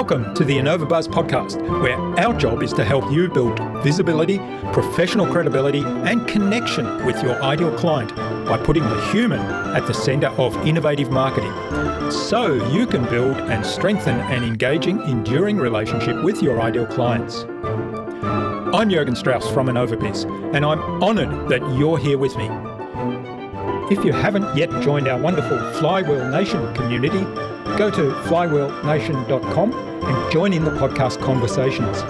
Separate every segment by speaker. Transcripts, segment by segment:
Speaker 1: Welcome to the InnovaBuzz podcast, where our job is to help you build visibility, professional credibility, and connection with your ideal client by putting the human at the center of innovative marketing so you can build and strengthen an engaging, enduring relationship with your ideal clients. I'm Jurgen Strauss from InnovaBiz, and I'm honored that you're here with me. If you haven't yet joined our wonderful Flywheel Nation community, go to flywheelnation.com join in the podcast conversations.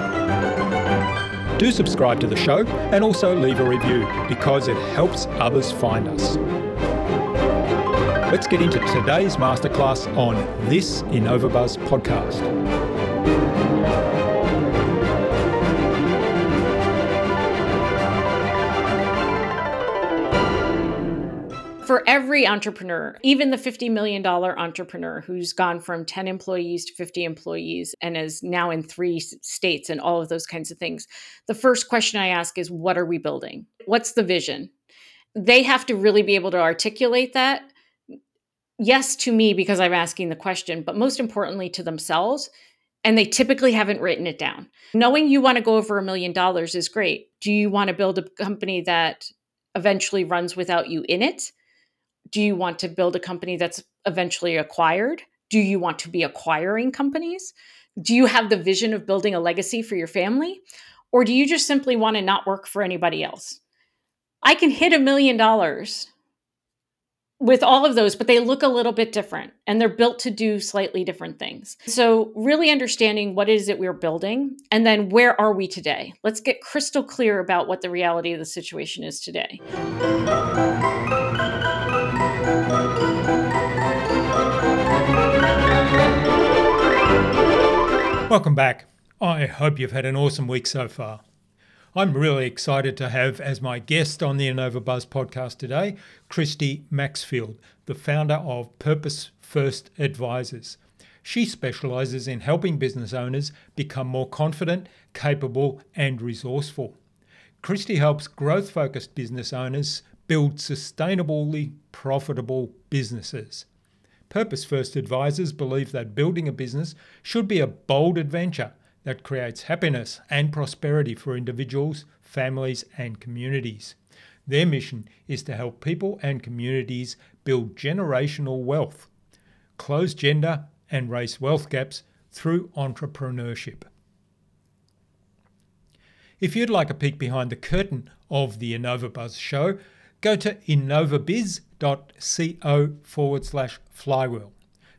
Speaker 1: Do subscribe to the show and also leave a review because it helps others find us. Let's get into today's masterclass on this InnovaBuzz podcast.
Speaker 2: Every entrepreneur, even the $50 million entrepreneur who's gone from 10 employees to 50 employees and is now in three states and all of those kinds of things, the first question I ask is, What are we building? What's the vision? They have to really be able to articulate that. Yes, to me, because I'm asking the question, but most importantly to themselves. And they typically haven't written it down. Knowing you want to go over a million dollars is great. Do you want to build a company that eventually runs without you in it? Do you want to build a company that's eventually acquired? Do you want to be acquiring companies? Do you have the vision of building a legacy for your family? Or do you just simply want to not work for anybody else? I can hit a million dollars with all of those, but they look a little bit different and they're built to do slightly different things. So, really understanding what is it we're building and then where are we today? Let's get crystal clear about what the reality of the situation is today.
Speaker 1: Welcome back. I hope you've had an awesome week so far. I'm really excited to have as my guest on the InnovaBuzz podcast today, Christy Maxfield, the founder of Purpose First Advisors. She specializes in helping business owners become more confident, capable, and resourceful. Christy helps growth focused business owners build sustainably profitable businesses. Purpose First advisors believe that building a business should be a bold adventure that creates happiness and prosperity for individuals, families, and communities. Their mission is to help people and communities build generational wealth, close gender and race wealth gaps through entrepreneurship. If you'd like a peek behind the curtain of the InnovaBuzz show, go to innovabiz.co forward slash flywheel.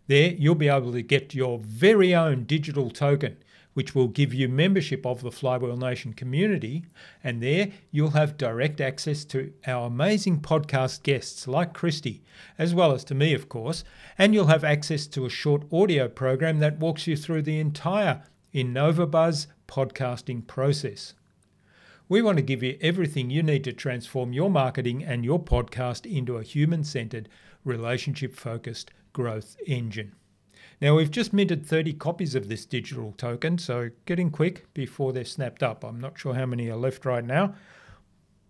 Speaker 1: There, you'll be able to get your very own digital token, which will give you membership of the Flywheel Nation community. And there, you'll have direct access to our amazing podcast guests like Christy, as well as to me, of course. And you'll have access to a short audio program that walks you through the entire InnovaBuzz podcasting process. We want to give you everything you need to transform your marketing and your podcast into a human centered, relationship focused growth engine. Now, we've just minted 30 copies of this digital token, so getting quick before they're snapped up. I'm not sure how many are left right now,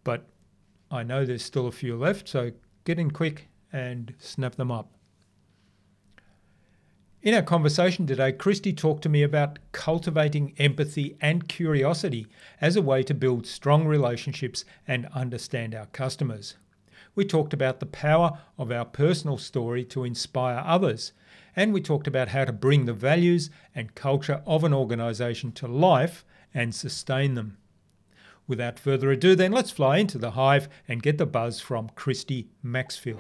Speaker 1: but I know there's still a few left, so get in quick and snap them up. In our conversation today, Christy talked to me about cultivating empathy and curiosity as a way to build strong relationships and understand our customers. We talked about the power of our personal story to inspire others, and we talked about how to bring the values and culture of an organisation to life and sustain them. Without further ado, then let's fly into the hive and get the buzz from Christy Maxfield.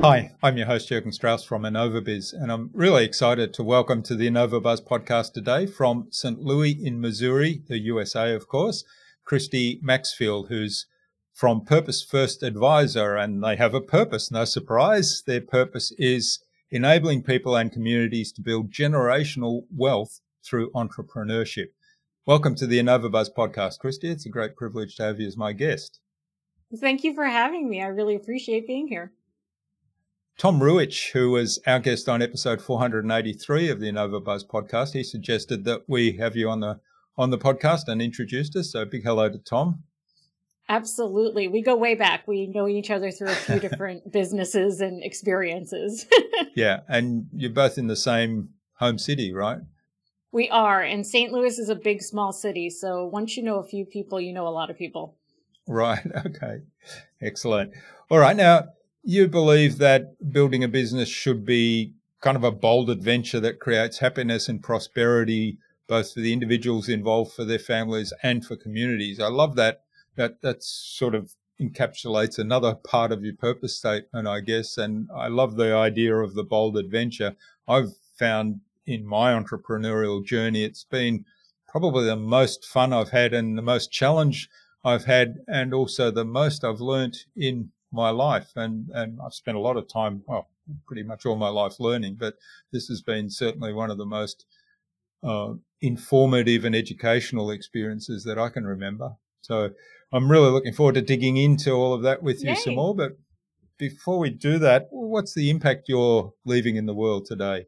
Speaker 1: Hi, I'm your host Jurgen Strauss from InnovaBiz, and I'm really excited to welcome to the InnovaBuzz podcast today from St. Louis in Missouri, the USA, of course, Christy Maxfield, who's from Purpose First Advisor, and they have a purpose, no surprise. Their purpose is enabling people and communities to build generational wealth through entrepreneurship. Welcome to the InnovaBuzz podcast, Christy. It's a great privilege to have you as my guest.
Speaker 2: Thank you for having me. I really appreciate being here.
Speaker 1: Tom Ruwitch, who was our guest on episode 483 of the InnovaBuzz podcast, he suggested that we have you on the on the podcast and introduced us. So big hello to Tom.
Speaker 2: Absolutely. We go way back. We know each other through a few different businesses and experiences.
Speaker 1: yeah. And you're both in the same home city, right?
Speaker 2: We are. And St. Louis is a big, small city. So once you know a few people, you know a lot of people.
Speaker 1: Right. Okay. Excellent. All right. Now, you believe that building a business should be kind of a bold adventure that creates happiness and prosperity both for the individuals involved, for their families, and for communities. I love that. That that sort of encapsulates another part of your purpose statement, I guess. And I love the idea of the bold adventure. I've found in my entrepreneurial journey, it's been probably the most fun I've had and the most challenge I've had, and also the most I've learnt in my life. And and I've spent a lot of time, well, pretty much all my life learning, but this has been certainly one of the most uh, informative and educational experiences that I can remember. So I'm really looking forward to digging into all of that with you Yay. some more. But before we do that, what's the impact you're leaving in the world today?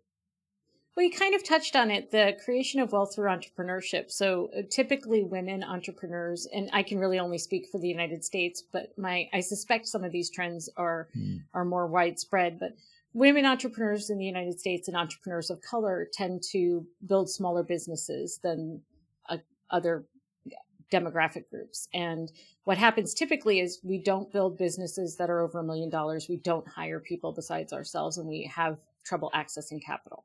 Speaker 2: Well, you kind of touched on it the creation of wealth through entrepreneurship. So, uh, typically, women entrepreneurs, and I can really only speak for the United States, but my I suspect some of these trends are mm. are more widespread. But women entrepreneurs in the United States and entrepreneurs of color tend to build smaller businesses than uh, other demographic groups. And what happens typically is we don't build businesses that are over a million dollars. We don't hire people besides ourselves and we have trouble accessing capital.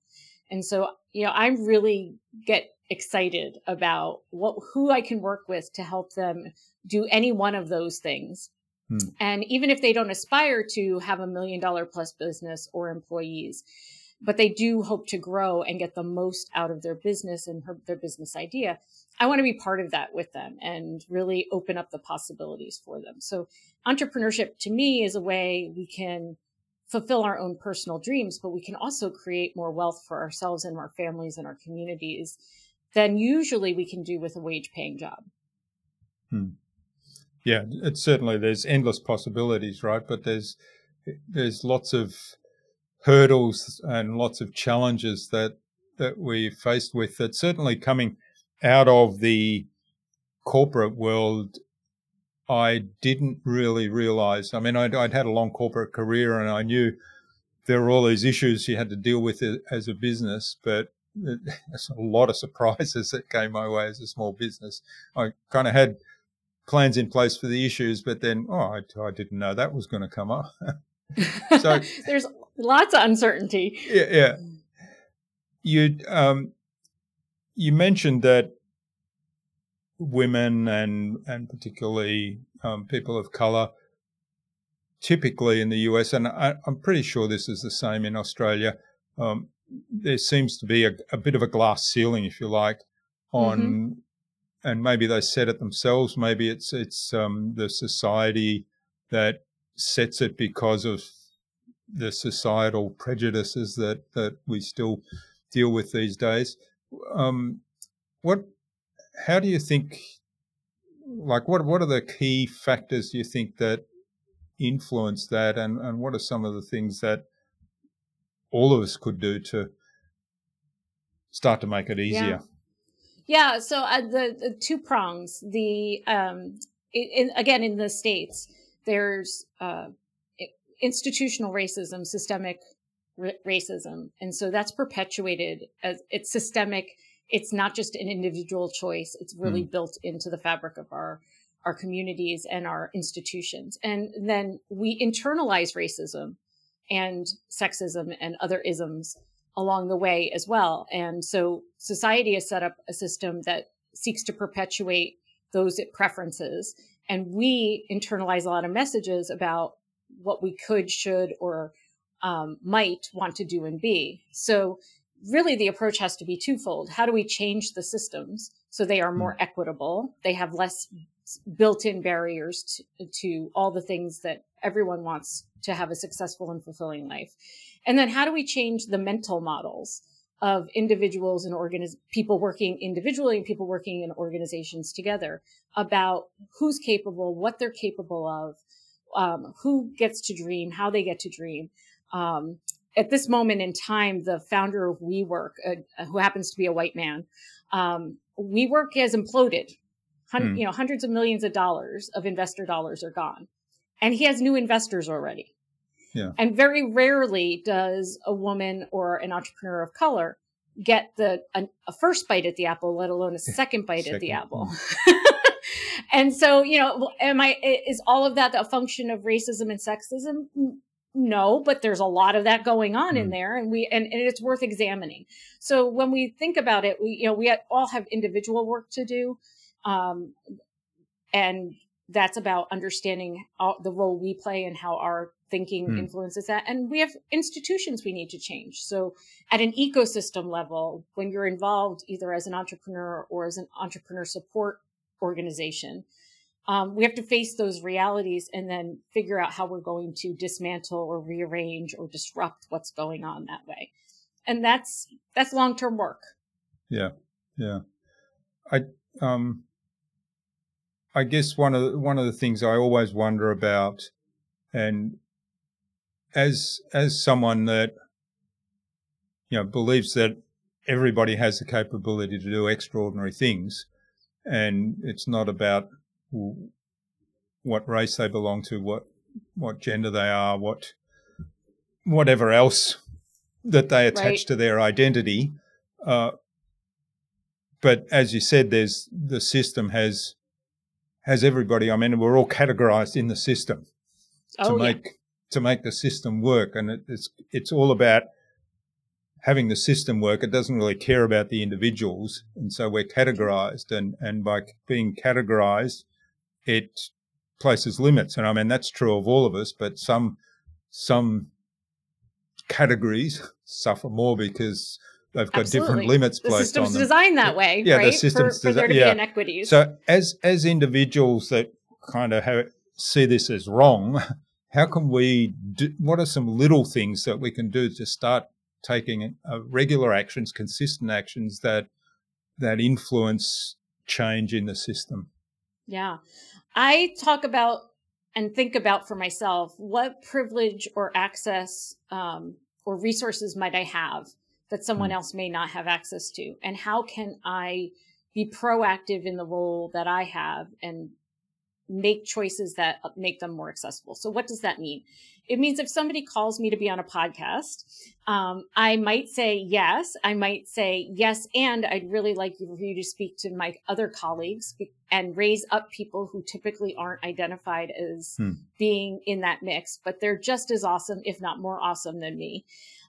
Speaker 2: And so, you know, I really get excited about what who I can work with to help them do any one of those things Hmm. And even if they don't aspire to have a million dollar plus business or employees, but they do hope to grow and get the most out of their business and her, their business idea. I want to be part of that with them and really open up the possibilities for them. So entrepreneurship to me is a way we can fulfill our own personal dreams, but we can also create more wealth for ourselves and our families and our communities than usually we can do with a wage paying job.
Speaker 1: Hmm yeah, it's certainly there's endless possibilities, right? But there's there's lots of hurdles and lots of challenges that that we're faced with. That certainly coming out of the corporate world, I didn't really realize. I mean, I'd, I'd had a long corporate career, and I knew there were all these issues you had to deal with as a business, but there's a lot of surprises that came my way as a small business. I kind of had plans in place for the issues, but then, oh, I, I didn't know that was going to come up.
Speaker 2: so there's lots of uncertainty.
Speaker 1: Yeah, yeah. You um, you mentioned that women and and particularly um, people of color, typically in the US, and I, am pretty sure this is the same in Australia. Um, there seems to be a, a, bit of a glass ceiling, if you like, on mm-hmm and maybe they set it themselves. Maybe it's it's um, the society that sets it because of the societal prejudices that that we still deal with these days. Um, what? How do you think? Like, what what are the key factors you think that influence that, and and what are some of the things that all of us could do to start to make it easier? Yeah.
Speaker 2: Yeah. So uh, the, the, two prongs. The um, in, again in the states, there's uh, institutional racism, systemic r- racism, and so that's perpetuated as it's systemic. It's not just an individual choice. It's really mm. built into the fabric of our our communities and our institutions. And then we internalize racism and sexism and other isms along the way as well. And so society has set up a system that seeks to perpetuate those preferences. And we internalize a lot of messages about what we could, should, or um, might want to do and be. So, really, the approach has to be twofold. How do we change the systems so they are more mm. equitable? They have less built in barriers to, to all the things that everyone wants to have a successful and fulfilling life. And then how do we change the mental models of individuals and organiz- people working individually and people working in organizations together about who's capable, what they're capable of, um, who gets to dream, how they get to dream. Um, at this moment in time, the founder of WeWork, uh, who happens to be a white man, um, WeWork has imploded Hun- You know, hundreds of millions of dollars of investor dollars are gone, and he has new investors already.
Speaker 1: Yeah.
Speaker 2: And very rarely does a woman or an entrepreneur of color get the a, a first bite at the apple, let alone a second bite second. at the apple. and so, you know, am I is all of that a function of racism and sexism? No, but there's a lot of that going on mm. in there, and we and, and it's worth examining. So when we think about it, we you know we all have individual work to do, um, and that's about understanding the role we play and how our thinking hmm. influences that. And we have institutions we need to change. So at an ecosystem level, when you're involved either as an entrepreneur or as an entrepreneur support organization, um, we have to face those realities and then figure out how we're going to dismantle or rearrange or disrupt what's going on that way. And that's that's long term work.
Speaker 1: Yeah, yeah. I um, I guess one of the, one of the things I always wonder about, and as as someone that you know believes that everybody has the capability to do extraordinary things, and it's not about what race they belong to, what what gender they are, what whatever else that they attach right. to their identity. Uh, but as you said, there's the system has has everybody. I mean, we're all categorized in the system oh, to make yeah. to make the system work, and it, it's it's all about having the system work. It doesn't really care about the individuals, and so we're categorized, and and by being categorized, it places limits, and I mean that's true of all of us, but some some categories suffer more because they've got Absolutely. different limits placed
Speaker 2: the system's
Speaker 1: on them.
Speaker 2: designed that way, yeah, right? the system's for, for there to yeah. inequities.
Speaker 1: So as as individuals that kind of have, see this as wrong, how can we? Do, what are some little things that we can do to start taking uh, regular actions, consistent actions that that influence change in the system?
Speaker 2: Yeah, I talk about and think about for myself what privilege or access um, or resources might I have that someone mm. else may not have access to? And how can I be proactive in the role that I have and make choices that make them more accessible? So, what does that mean? It means if somebody calls me to be on a podcast, um, I might say yes. I might say yes, and I'd really like for you to speak to my other colleagues and raise up people who typically aren't identified as hmm. being in that mix, but they're just as awesome, if not more awesome than me.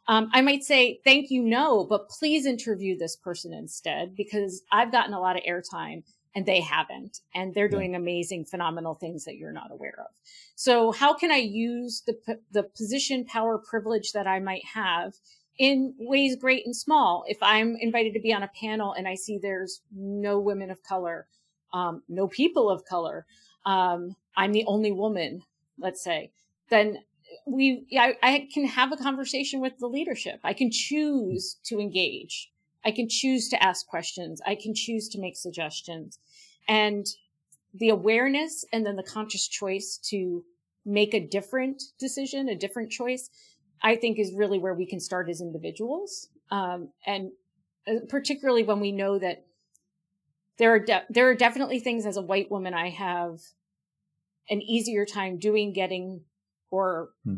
Speaker 2: Um, I might say, thank you, no, but please interview this person instead because I've gotten a lot of airtime and they haven't. And they're doing amazing, phenomenal things that you're not aware of. So how can I use the, the position, power, privilege that I might have in ways great and small? If I'm invited to be on a panel and I see there's no women of color, um, no people of color, um, I'm the only woman, let's say, then we I, I can have a conversation with the leadership i can choose to engage i can choose to ask questions i can choose to make suggestions and the awareness and then the conscious choice to make a different decision a different choice i think is really where we can start as individuals um, and uh, particularly when we know that there are de- there are definitely things as a white woman i have an easier time doing getting or hmm.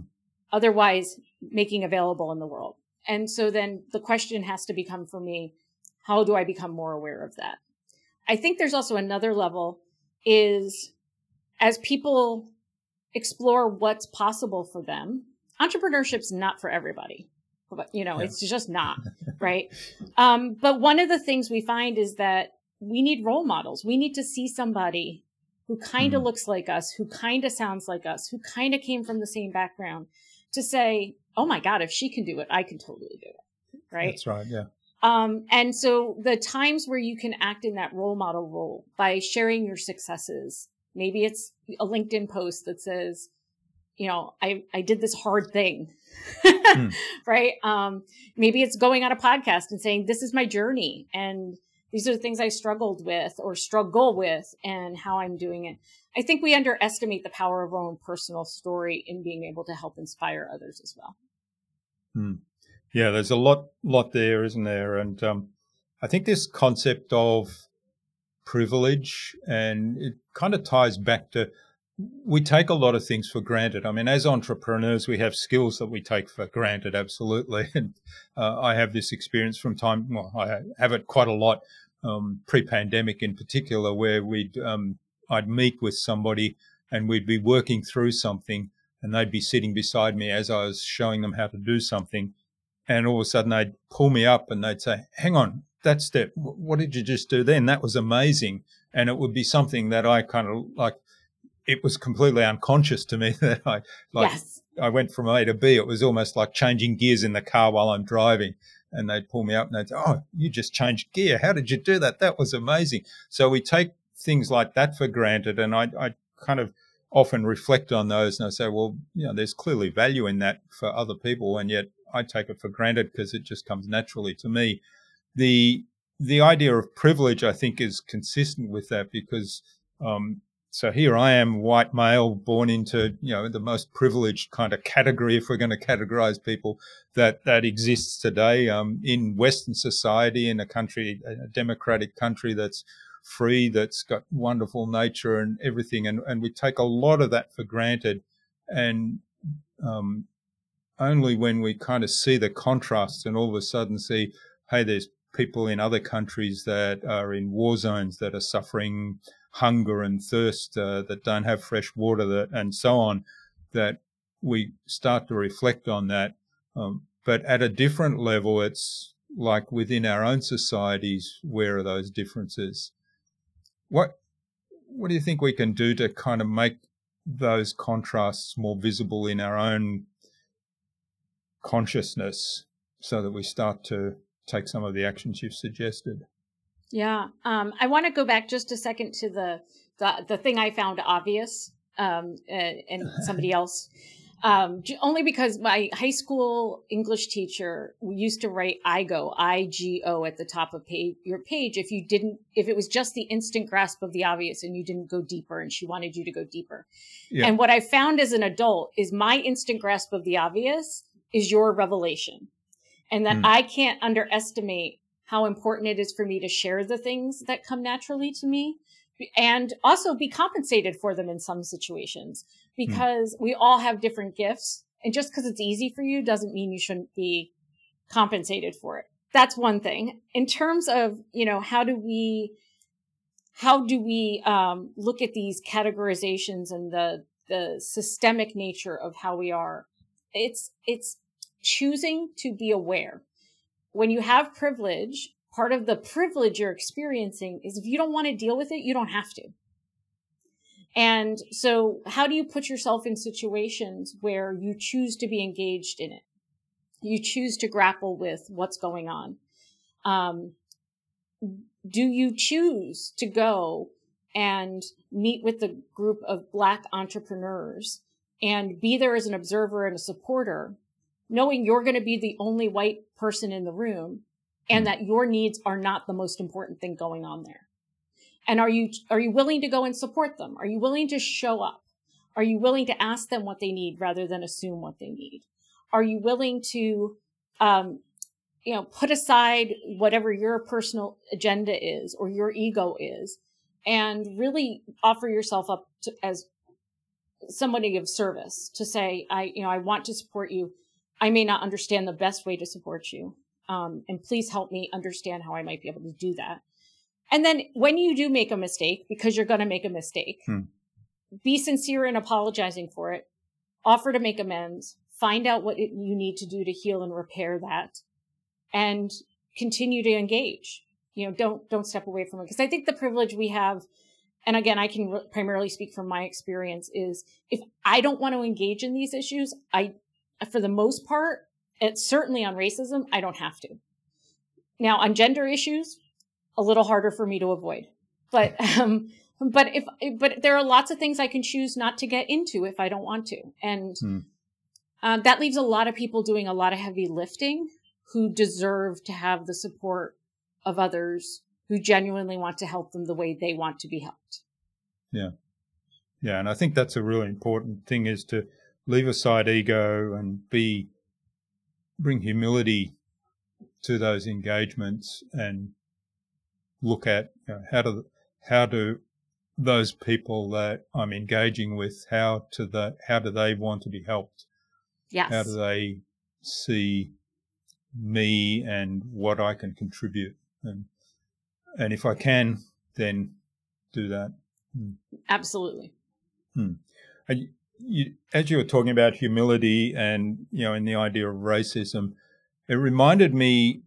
Speaker 2: otherwise making available in the world. And so then the question has to become for me, how do I become more aware of that? I think there's also another level is as people explore what's possible for them, entrepreneurship's not for everybody. But, you know, yeah. it's just not, right? Um, but one of the things we find is that we need role models. We need to see somebody who kind of mm-hmm. looks like us, who kind of sounds like us, who kind of came from the same background to say, oh my God, if she can do it, I can totally do it. Right.
Speaker 1: That's right. Yeah.
Speaker 2: Um, and so the times where you can act in that role model role by sharing your successes, maybe it's a LinkedIn post that says, you know, I, I did this hard thing. mm. Right. Um, maybe it's going on a podcast and saying, this is my journey. And, these are the things I struggled with or struggle with and how I'm doing it. I think we underestimate the power of our own personal story in being able to help inspire others as well.
Speaker 1: Hmm. Yeah, there's a lot, lot there, isn't there? And um, I think this concept of privilege, and it kind of ties back to we take a lot of things for granted. I mean, as entrepreneurs, we have skills that we take for granted, absolutely. And uh, I have this experience from time, well, I have it quite a lot, um, pre-pandemic in particular, where we'd um, I'd meet with somebody and we'd be working through something, and they'd be sitting beside me as I was showing them how to do something, and all of a sudden they'd pull me up and they'd say, "Hang on, that step. What did you just do then? That was amazing." And it would be something that I kind of like it was completely unconscious to me that I like yes. I went from A to B. It was almost like changing gears in the car while I'm driving. And they'd pull me up and they'd say, Oh, you just changed gear. How did you do that? That was amazing. So we take things like that for granted. And I, I kind of often reflect on those and I say, well, you know, there's clearly value in that for other people. And yet I take it for granted because it just comes naturally to me. The, the idea of privilege, I think, is consistent with that because um, so here I am, white male, born into you know the most privileged kind of category, if we're going to categorize people that that exists today um, in Western society, in a country, a democratic country that's free, that's got wonderful nature and everything, and and we take a lot of that for granted, and um, only when we kind of see the contrasts and all of a sudden see, hey, there's people in other countries that are in war zones that are suffering hunger and thirst uh, that don't have fresh water that, and so on, that we start to reflect on that. Um, but at a different level, it's like within our own societies, where are those differences? What what do you think we can do to kind of make those contrasts more visible in our own consciousness so that we start to take some of the actions you've suggested?
Speaker 2: Yeah, um, I want to go back just a second to the the, the thing I found obvious, um, and, and somebody else. Um, only because my high school English teacher used to write IGO, I G O at the top of page, your page if you didn't, if it was just the instant grasp of the obvious and you didn't go deeper and she wanted you to go deeper. Yeah. And what I found as an adult is my instant grasp of the obvious is your revelation. And that mm. I can't underestimate how important it is for me to share the things that come naturally to me and also be compensated for them in some situations. Because mm. we all have different gifts. And just because it's easy for you doesn't mean you shouldn't be compensated for it. That's one thing. In terms of, you know, how do we, how do we um, look at these categorizations and the the systemic nature of how we are? It's it's choosing to be aware when you have privilege, part of the privilege you're experiencing is if you don't want to deal with it, you don't have to. And so how do you put yourself in situations where you choose to be engaged in it? You choose to grapple with what's going on. Um, do you choose to go and meet with a group of black entrepreneurs and be there as an observer and a supporter knowing you're going to be the only white person in the room and hmm. that your needs are not the most important thing going on there. And are you, are you willing to go and support them? Are you willing to show up? Are you willing to ask them what they need rather than assume what they need? Are you willing to, um, you know, put aside whatever your personal agenda is or your ego is and really offer yourself up to, as somebody of service to say, I, you know, I want to support you I may not understand the best way to support you. Um, and please help me understand how I might be able to do that. And then when you do make a mistake, because you're going to make a mistake, hmm. be sincere in apologizing for it, offer to make amends, find out what it, you need to do to heal and repair that, and continue to engage. You know, don't, don't step away from it. Cause I think the privilege we have, and again, I can re- primarily speak from my experience is if I don't want to engage in these issues, I, for the most part, it's certainly on racism, I don't have to. Now on gender issues, a little harder for me to avoid. But um, but if but there are lots of things I can choose not to get into if I don't want to, and hmm. um, that leaves a lot of people doing a lot of heavy lifting who deserve to have the support of others who genuinely want to help them the way they want to be helped.
Speaker 1: Yeah, yeah, and I think that's a really important thing is to leave aside ego and be bring humility to those engagements and look at you know, how do how do those people that I'm engaging with, how to the how do they want to be helped?
Speaker 2: Yes.
Speaker 1: How do they see me and what I can contribute? And and if I can, then do that.
Speaker 2: Hmm. Absolutely.
Speaker 1: Hmm. And you, as you were talking about humility and you know, in the idea of racism, it reminded me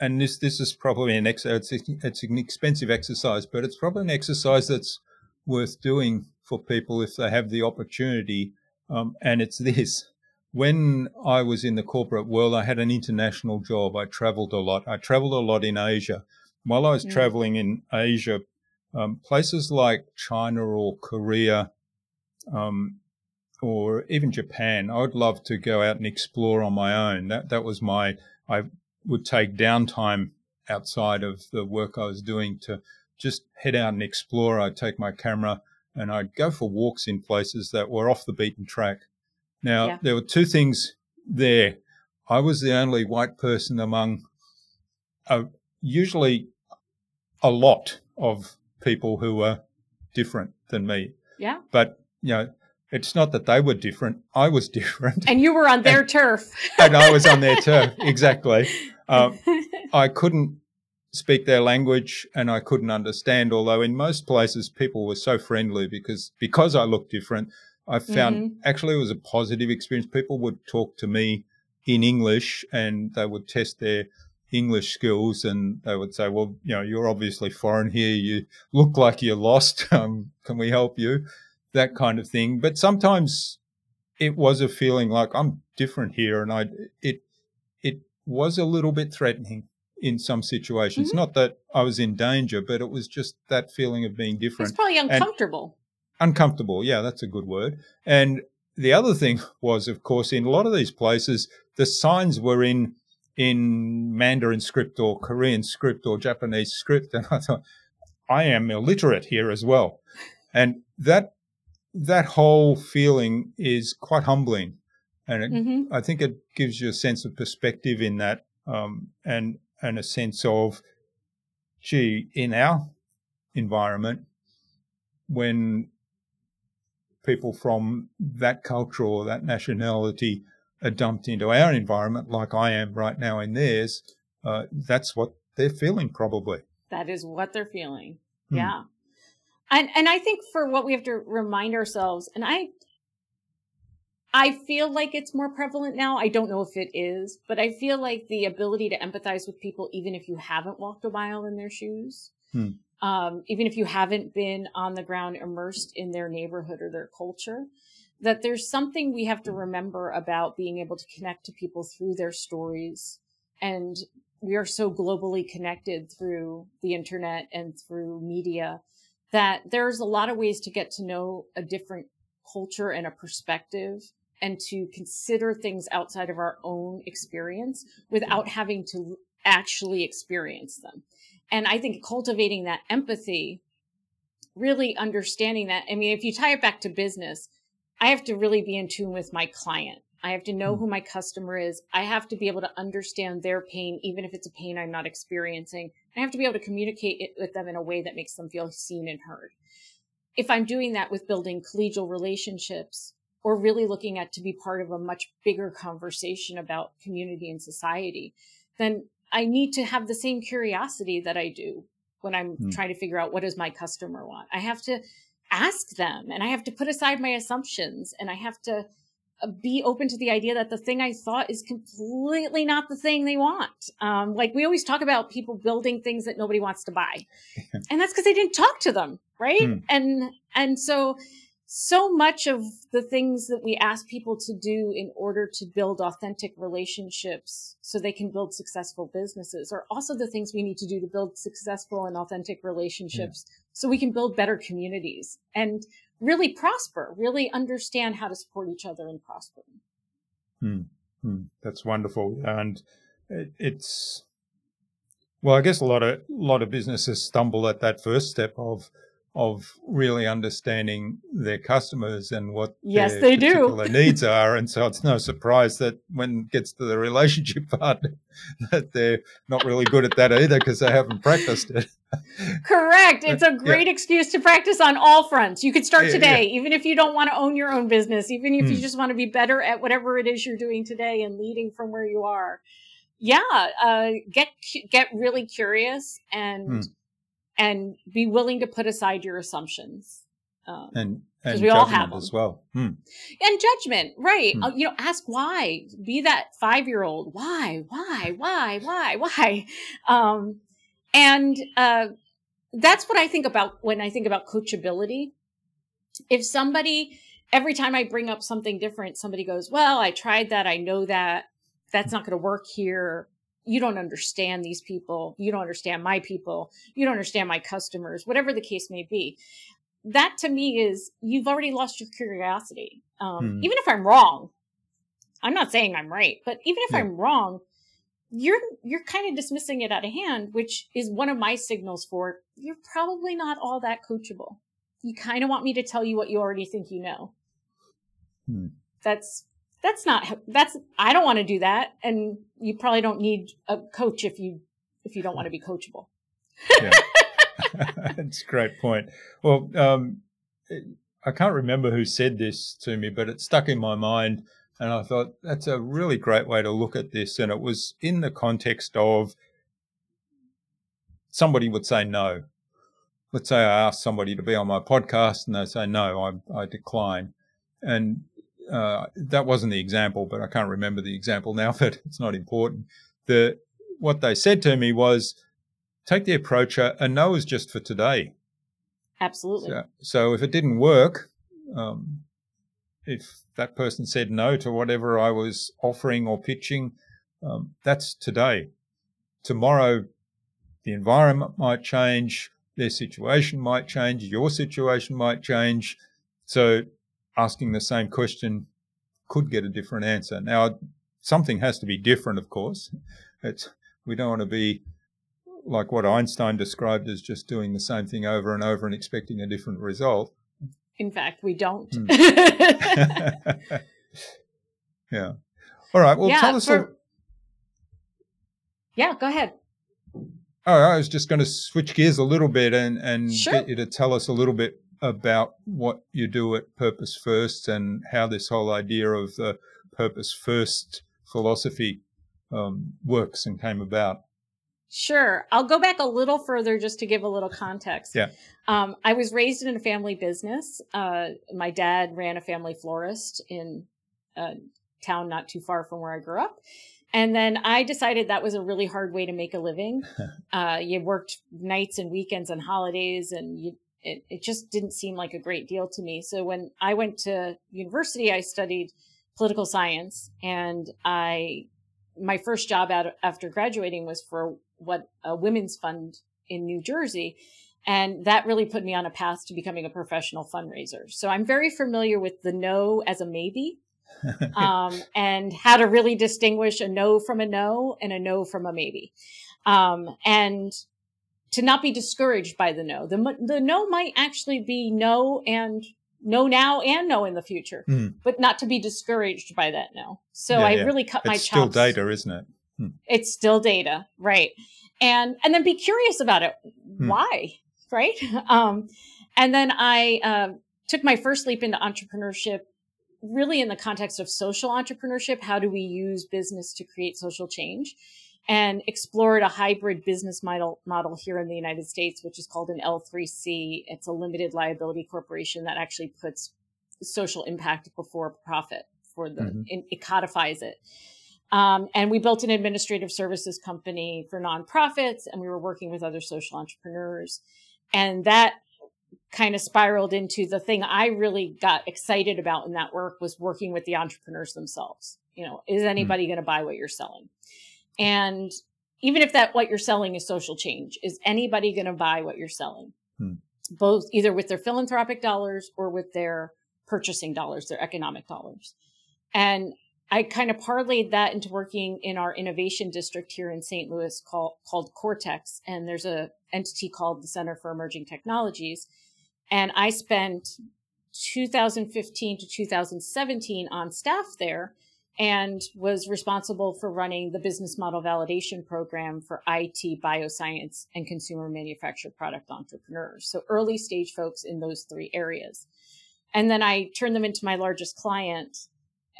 Speaker 1: and this this is probably an ex- it's, it's an expensive exercise, but it's probably an exercise that's worth doing for people if they have the opportunity. Um, and it's this: when I was in the corporate world, I had an international job. I traveled a lot. I traveled a lot in Asia. While I was mm. traveling in Asia, um, places like China or Korea, um, or even Japan, I would love to go out and explore on my own. That that was my I would take downtime outside of the work I was doing to just head out and explore. I'd take my camera and I'd go for walks in places that were off the beaten track. Now, yeah. there were two things there. I was the only white person among uh, usually a lot of people who were different than me.
Speaker 2: Yeah.
Speaker 1: But, you know, it's not that they were different. I was different.
Speaker 2: And you were on their and, turf.
Speaker 1: and I was on their turf, exactly. Um, I couldn't speak their language and I couldn't understand. Although in most places people were so friendly because because I looked different. I found mm-hmm. actually it was a positive experience. People would talk to me in English and they would test their English skills and they would say, "Well, you know, you're obviously foreign here. You look like you're lost. Um, can we help you?" That kind of thing. But sometimes it was a feeling like I'm different here, and I it was a little bit threatening in some situations. Mm-hmm. Not that I was in danger, but it was just that feeling of being different.
Speaker 2: It's probably uncomfortable.
Speaker 1: And uncomfortable, yeah, that's a good word. And the other thing was, of course, in a lot of these places, the signs were in in Mandarin script or Korean script or Japanese script, and I thought, I am illiterate here as well, and that that whole feeling is quite humbling and it, mm-hmm. I think it gives you a sense of perspective in that, um, and and a sense of, gee, in our environment, when people from that culture or that nationality are dumped into our environment, like I am right now in theirs, uh, that's what they're feeling probably.
Speaker 2: That is what they're feeling. Hmm. Yeah. And and I think for what we have to remind ourselves, and I I feel like it's more prevalent now. I don't know if it is, but I feel like the ability to empathize with people, even if you haven't walked a mile in their shoes, hmm. um, even if you haven't been on the ground immersed in their neighborhood or their culture, that there's something we have to remember about being able to connect to people through their stories. And we are so globally connected through the internet and through media that there's a lot of ways to get to know a different culture and a perspective and to consider things outside of our own experience without having to actually experience them. And I think cultivating that empathy, really understanding that. I mean, if you tie it back to business, I have to really be in tune with my client. I have to know hmm. who my customer is. I have to be able to understand their pain, even if it's a pain I'm not experiencing. I have to be able to communicate it with them in a way that makes them feel seen and heard. If I'm doing that with building collegial relationships, or really looking at to be part of a much bigger conversation about community and society, then I need to have the same curiosity that I do when I'm mm. trying to figure out what does my customer want. I have to ask them and I have to put aside my assumptions and I have to uh, be open to the idea that the thing I thought is completely not the thing they want. Um, like we always talk about people building things that nobody wants to buy, and that's because they didn't talk to them, right? Mm. And and so so much of the things that we ask people to do in order to build authentic relationships so they can build successful businesses are also the things we need to do to build successful and authentic relationships yeah. so we can build better communities and really prosper, really understand how to support each other and prosper.
Speaker 1: Hmm. Hmm. That's wonderful. And it, it's, well, I guess a lot of, a lot of businesses stumble at that first step of, of really understanding their customers and what
Speaker 2: yes,
Speaker 1: their
Speaker 2: they
Speaker 1: particular
Speaker 2: do.
Speaker 1: needs are. And so it's no surprise that when it gets to the relationship part, that they're not really good at that either because they haven't practiced it.
Speaker 2: Correct. It's a great yeah. excuse to practice on all fronts. You could start today, yeah. even if you don't want to own your own business, even if mm. you hmm. just want to be better at whatever it is you're doing today and leading from where you are. Yeah, uh, get get really curious and mm and be willing to put aside your assumptions.
Speaker 1: Um, and and we all have them. as well. Hmm.
Speaker 2: And judgment, right? Hmm. Uh, you know, ask why. Be that five year old. Why? Why? Why? Why? Why? Um, and uh, that's what I think about when I think about coachability. If somebody every time I bring up something different, somebody goes, "Well, I tried that. I know that that's not going to work here." You don't understand these people. You don't understand my people. You don't understand my customers, whatever the case may be. That to me is you've already lost your curiosity. Um, hmm. Even if I'm wrong, I'm not saying I'm right, but even if yeah. I'm wrong, you're you're kind of dismissing it out of hand, which is one of my signals for you're probably not all that coachable. You kind of want me to tell you what you already think you know. Hmm. That's that's not that's I don't want to do that and you probably don't need a coach if you if you don't want to be coachable.
Speaker 1: yeah. That's a great point. Well, um, I can't remember who said this to me, but it stuck in my mind. And I thought that's a really great way to look at this. And it was in the context of somebody would say no. Let's say I ask somebody to be on my podcast and they say no, I, I decline. And uh, that wasn't the example, but I can't remember the example now, but it's not important. The what they said to me was, take the approach a, a no is just for today.
Speaker 2: Absolutely.
Speaker 1: So, so if it didn't work, um, if that person said no to whatever I was offering or pitching, um, that's today. Tomorrow, the environment might change, their situation might change, your situation might change. So asking the same question could get a different answer. Now, something has to be different, of course. It's, we don't want to be like what Einstein described as just doing the same thing over and over and expecting a different result.
Speaker 2: In fact, we don't. Mm.
Speaker 1: yeah. All right. Well,
Speaker 2: yeah,
Speaker 1: tell us.
Speaker 2: For... A... Yeah, go ahead.
Speaker 1: Oh, I was just going to switch gears a little bit and, and
Speaker 2: sure.
Speaker 1: get you to tell us a little bit about what you do at Purpose First and how this whole idea of the Purpose First philosophy um, works and came about.
Speaker 2: Sure. I'll go back a little further just to give a little context.
Speaker 1: Yeah.
Speaker 2: Um, I was raised in a family business. Uh, my dad ran a family florist in a town not too far from where I grew up. And then I decided that was a really hard way to make a living. uh, you worked nights and weekends and holidays, and you it, it just didn't seem like a great deal to me. So when I went to university, I studied political science and I, my first job out after graduating was for what a women's fund in New Jersey. And that really put me on a path to becoming a professional fundraiser. So I'm very familiar with the no as a maybe. um, and how to really distinguish a no from a no and a no from a maybe. Um, and to not be discouraged by the no. The, the no might actually be no and no now and no in the future, mm. but not to be discouraged by that no. So yeah, I yeah. really cut
Speaker 1: it's
Speaker 2: my
Speaker 1: chops. still data, isn't it?
Speaker 2: Hmm. It's still data, right? And and then be curious about it. Hmm. Why, right? Um, and then I uh, took my first leap into entrepreneurship, really in the context of social entrepreneurship. How do we use business to create social change? And explored a hybrid business model, model here in the United States, which is called an L3C. It's a limited liability corporation that actually puts social impact before profit for the, mm-hmm. it codifies it. Um, and we built an administrative services company for nonprofits, and we were working with other social entrepreneurs. And that kind of spiraled into the thing I really got excited about in that work was working with the entrepreneurs themselves. You know, is anybody mm-hmm. going to buy what you're selling? And even if that what you're selling is social change, is anybody going to buy what you're selling? Hmm. Both either with their philanthropic dollars or with their purchasing dollars, their economic dollars. And I kind of parlayed that into working in our innovation district here in St. Louis called, called Cortex. And there's a entity called the Center for Emerging Technologies. And I spent 2015 to 2017 on staff there and was responsible for running the business model validation program for IT, bioscience, and consumer manufactured product entrepreneurs. So early stage folks in those three areas. And then I turned them into my largest client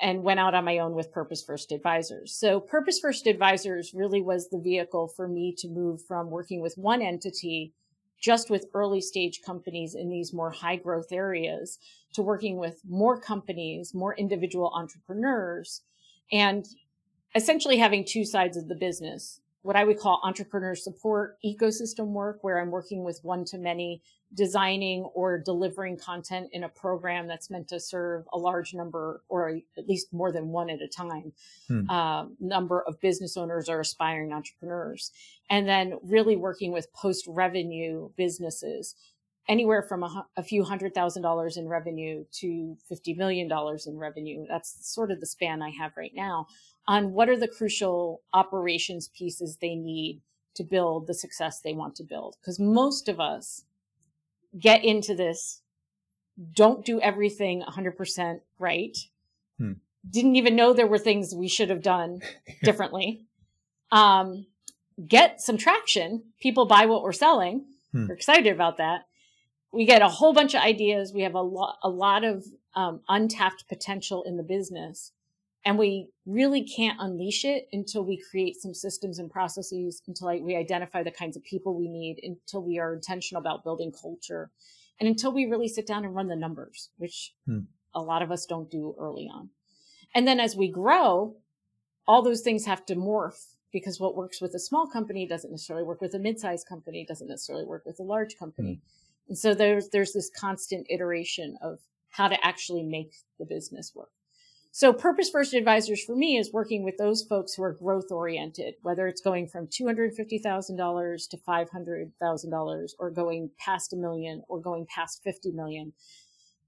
Speaker 2: and went out on my own with Purpose First Advisors. So Purpose First Advisors really was the vehicle for me to move from working with one entity just with early stage companies in these more high growth areas to working with more companies, more individual entrepreneurs, and essentially having two sides of the business. What I would call entrepreneur support ecosystem work, where I'm working with one to many, designing or delivering content in a program that's meant to serve a large number or at least more than one at a time hmm. uh, number of business owners or aspiring entrepreneurs and then really working with post revenue businesses anywhere from a, a, few hundred thousand dollars in revenue to $50 million in revenue. That's sort of the span I have right now on what are the crucial operations pieces they need to build the success they want to build. Because most of us get into this, don't do everything 100% right. Hmm. Didn't even know there were things we should have done differently. Um, get some traction. People buy what we're selling. Hmm. We're excited about that we get a whole bunch of ideas. We have a lot, a lot of um, untapped potential in the business, and we really can't unleash it until we create some systems and processes, until like, we identify the kinds of people we need, until we are intentional about building culture, and until we really sit down and run the numbers, which hmm. a lot of us don't do early on. And then as we grow, all those things have to morph because what works with a small company doesn't necessarily work with a mid-sized company, doesn't necessarily work with a large company. Hmm. And so there's, there's this constant iteration of how to actually make the business work. So purpose first advisors for me is working with those folks who are growth oriented, whether it's going from $250,000 to $500,000 or going past a million or going past 50 million.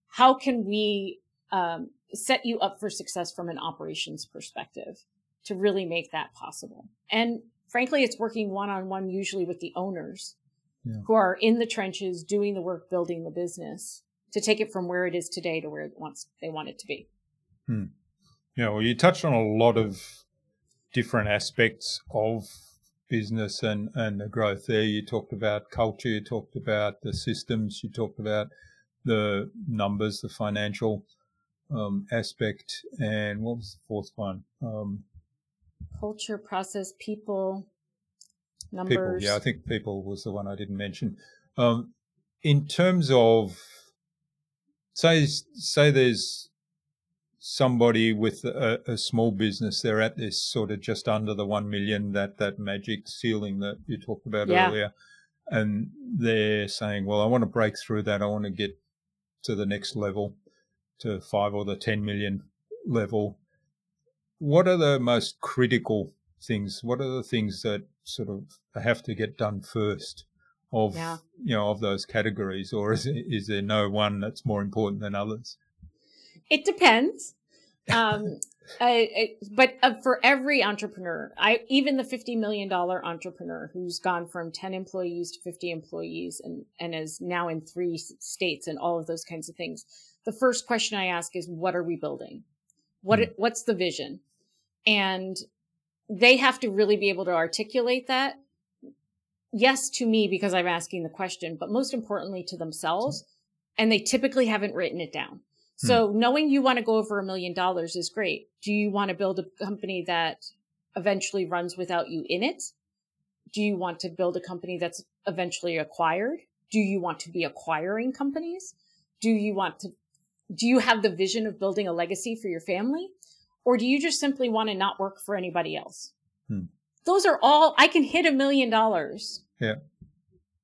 Speaker 2: How can we um, set you up for success from an operations perspective to really make that possible? And frankly, it's working one on one usually with the owners yeah. who are in the trenches doing the work, building the business to take it from where it is today to where it wants they want it to be.
Speaker 1: Hmm. Yeah, well, you touched on a lot of different aspects of business and, and the growth there. You talked about culture, you talked about the systems, you talked about the numbers, the financial um, aspect, and what was the fourth one? Um,
Speaker 2: culture, process, people,
Speaker 1: numbers. People, yeah, I think people was the one I didn't mention. Um, in terms of say say there's somebody with a, a, small business they're at this sort of just under the 1 million that that magic ceiling that you talked about yeah. earlier and they're saying well i want to break through that i want to get to the next level to 5 or the 10 million level what are the most critical things what are the things that sort of have to get done first of yeah. you know of those categories, or is is there no one that's more important than others?
Speaker 2: It depends. Um, I, I, but uh, for every entrepreneur, I even the fifty million dollar entrepreneur who's gone from ten employees to fifty employees and and is now in three states and all of those kinds of things. The first question I ask is, "What are we building? What mm. what's the vision?" And they have to really be able to articulate that. Yes, to me, because I'm asking the question, but most importantly to themselves. And they typically haven't written it down. So hmm. knowing you want to go over a million dollars is great. Do you want to build a company that eventually runs without you in it? Do you want to build a company that's eventually acquired? Do you want to be acquiring companies? Do you want to, do you have the vision of building a legacy for your family? Or do you just simply want to not work for anybody else? Hmm. Those are all, I can hit a million dollars.
Speaker 1: Yeah.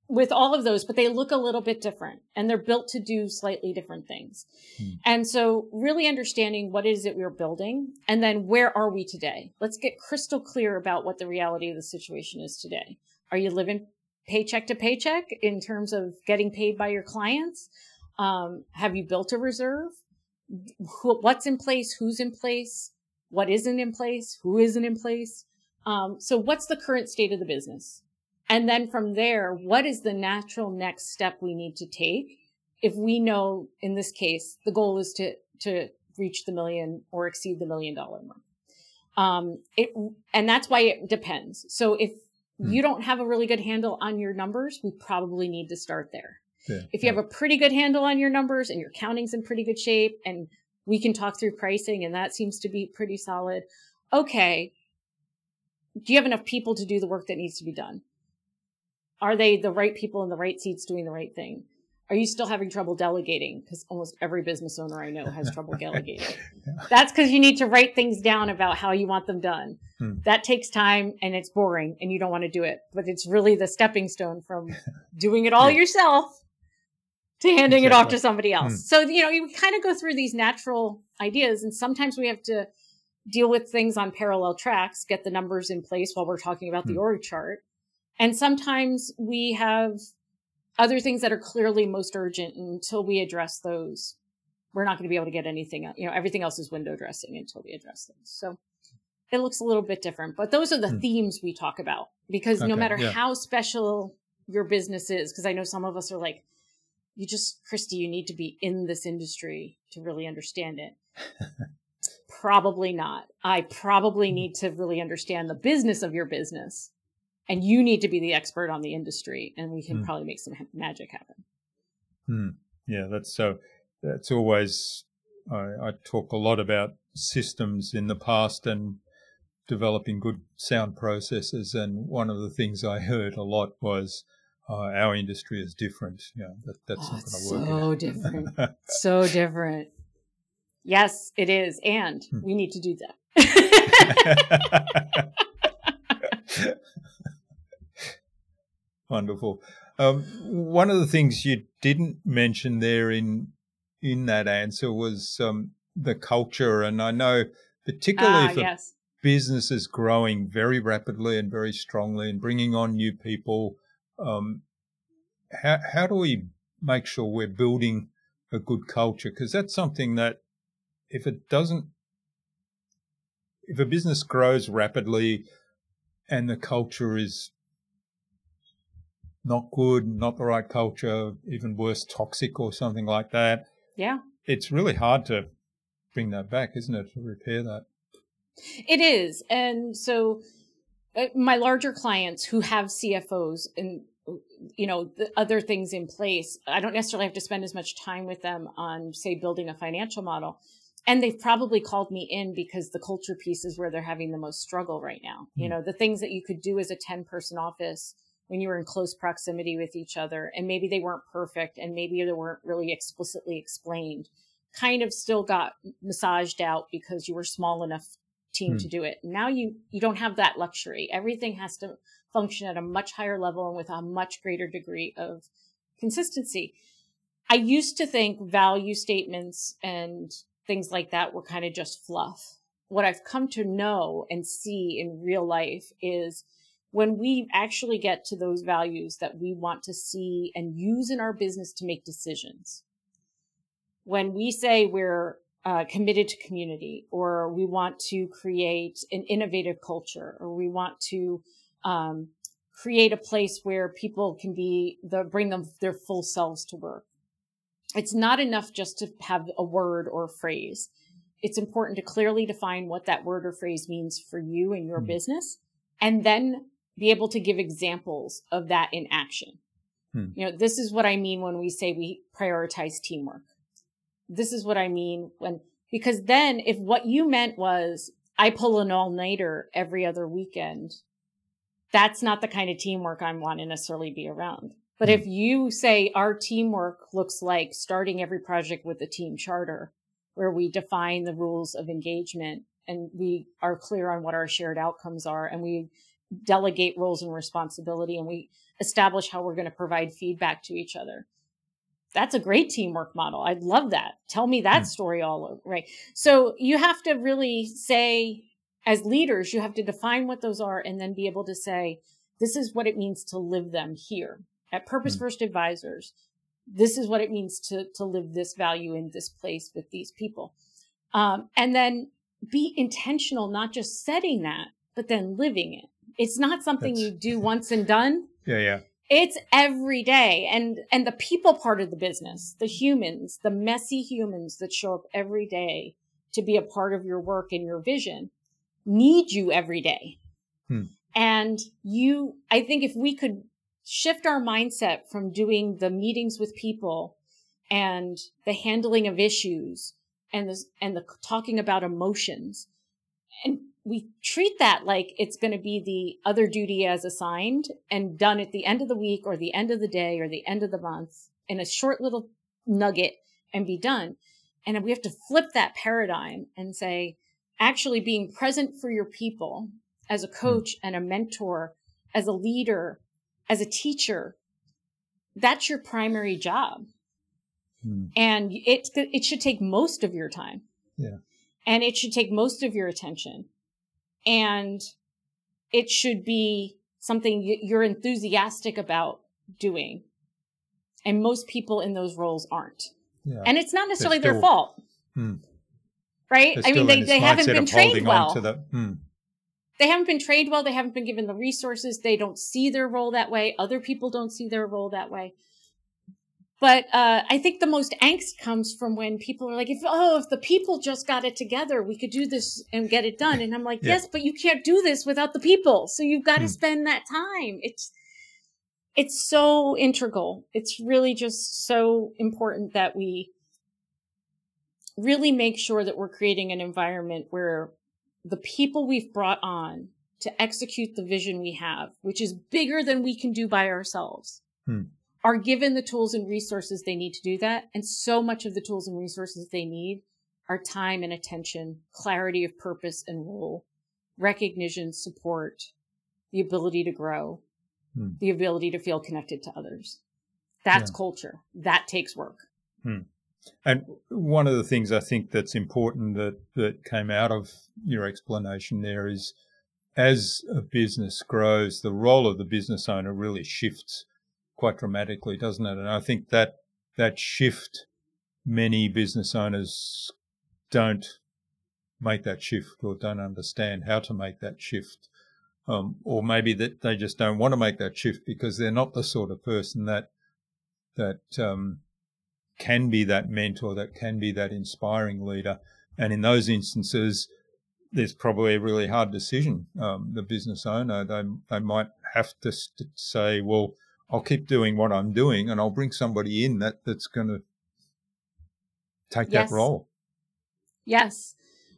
Speaker 2: With all of those, but they look a little bit different and they're built to do slightly different things. Hmm. And so really understanding what is it we're building and then where are we today? Let's get crystal clear about what the reality of the situation is today. Are you living paycheck to paycheck in terms of getting paid by your clients? Um, have you built a reserve? Who, what's in place? Who's in place? what isn't in place, who isn't in place. Um, so what's the current state of the business? And then from there, what is the natural next step we need to take if we know in this case the goal is to to reach the million or exceed the million dollar mark. Um, it, and that's why it depends. So if hmm. you don't have a really good handle on your numbers, we probably need to start there. Yeah, if you yeah. have a pretty good handle on your numbers and your counting's in pretty good shape and we can talk through pricing and that seems to be pretty solid. Okay. Do you have enough people to do the work that needs to be done? Are they the right people in the right seats doing the right thing? Are you still having trouble delegating? Because almost every business owner I know has trouble delegating. That's because you need to write things down about how you want them done. Hmm. That takes time and it's boring and you don't want to do it. But it's really the stepping stone from doing it all yeah. yourself to handing exactly. it off to somebody else. Hmm. So, you know, you kind of go through these natural ideas and sometimes we have to deal with things on parallel tracks, get the numbers in place while we're talking about hmm. the org chart. And sometimes we have other things that are clearly most urgent until we address those we're not going to be able to get anything you know everything else is window dressing until we address those so it looks a little bit different but those are the hmm. themes we talk about because okay, no matter yeah. how special your business is because i know some of us are like you just christy you need to be in this industry to really understand it probably not i probably hmm. need to really understand the business of your business and you need to be the expert on the industry and we can mm. probably make some magic happen.
Speaker 1: Mm. yeah that's so that's always I, I, talk a lot about systems in the past and developing good sound processes and one of the things i heard a lot was uh, our industry is different. Yeah that, that's oh, not going to
Speaker 2: work. so different. So different. Yes it is. And hmm. we need to do that
Speaker 1: Wonderful. Um, one of the things you didn't mention there in in that answer was um, the culture, and I know particularly ah, for yes. businesses growing very rapidly and very strongly and bringing on new people. Um, how how do we make sure we're building a good culture? Because that's something that if it doesn't, if a business grows rapidly and the culture is not good, not the right culture, even worse, toxic or something like that.
Speaker 2: Yeah.
Speaker 1: It's really hard to bring that back, isn't it, to repair that?
Speaker 2: It is. And so uh, my larger clients who have CFOs and you know the other things in place i don't necessarily have to spend as much time with them on say building a financial model and they've probably called me in because the culture piece is where they're having the most struggle right now mm. you know the things that you could do as a 10 person office when you were in close proximity with each other and maybe they weren't perfect and maybe they weren't really explicitly explained kind of still got massaged out because you were small enough team hmm. to do it. Now you you don't have that luxury. Everything has to function at a much higher level and with a much greater degree of consistency. I used to think value statements and things like that were kind of just fluff. What i've come to know and see in real life is when we actually get to those values that we want to see and use in our business to make decisions, when we say we're uh, committed to community or we want to create an innovative culture or we want to um, create a place where people can be the bring them their full selves to work. It's not enough just to have a word or a phrase. It's important to clearly define what that word or phrase means for you and your mm-hmm. business and then be able to give examples of that in action. Hmm. You know, this is what I mean when we say we prioritize teamwork. This is what I mean when, because then if what you meant was I pull an all nighter every other weekend, that's not the kind of teamwork I want to necessarily be around. But hmm. if you say our teamwork looks like starting every project with a team charter where we define the rules of engagement and we are clear on what our shared outcomes are and we delegate roles and responsibility and we establish how we're going to provide feedback to each other. That's a great teamwork model. I'd love that. Tell me that mm. story all over, right? So you have to really say, as leaders, you have to define what those are and then be able to say, this is what it means to live them here at Purpose mm. First Advisors. This is what it means to, to live this value in this place with these people. Um, and then be intentional, not just setting that, but then living it. It's not something That's, you do once and done.
Speaker 1: Yeah, yeah.
Speaker 2: It's every day. And, and the people part of the business, the humans, the messy humans that show up every day to be a part of your work and your vision need you every day. Hmm. And you, I think if we could shift our mindset from doing the meetings with people and the handling of issues and the, and the talking about emotions and we treat that like it's going to be the other duty as assigned and done at the end of the week or the end of the day or the end of the month in a short little nugget and be done. And we have to flip that paradigm and say, actually being present for your people as a coach and a mentor, as a leader, as a teacher, that's your primary job. Hmm. And it, it should take most of your time.
Speaker 1: Yeah.
Speaker 2: And it should take most of your attention. And it should be something you're enthusiastic about doing. And most people in those roles aren't. Yeah. And it's not necessarily still, their fault. Hmm. Right? I mean, they, they haven't been trained well. The, hmm. They haven't been trained well. They haven't been given the resources. They don't see their role that way. Other people don't see their role that way. But uh, I think the most angst comes from when people are like, "If oh, if the people just got it together, we could do this and get it done." And I'm like, yeah. "Yes, but you can't do this without the people. So you've got to hmm. spend that time. It's it's so integral. It's really just so important that we really make sure that we're creating an environment where the people we've brought on to execute the vision we have, which is bigger than we can do by ourselves." Hmm are given the tools and resources they need to do that. And so much of the tools and resources they need are time and attention, clarity of purpose and role, recognition, support, the ability to grow, hmm. the ability to feel connected to others. That's yeah. culture. That takes work.
Speaker 1: Hmm. And one of the things I think that's important that, that came out of your explanation there is as a business grows, the role of the business owner really shifts quite dramatically, doesn't it? And I think that that shift, many business owners don't make that shift or don't understand how to make that shift. Um, or maybe that they just don't want to make that shift because they're not the sort of person that that um, can be that mentor, that can be that inspiring leader. And in those instances, there's probably a really hard decision. Um, the business owner, they they might have to st- say, well, I'll keep doing what I'm doing and I'll bring somebody in that that's going to take yes. that role.
Speaker 2: Yes.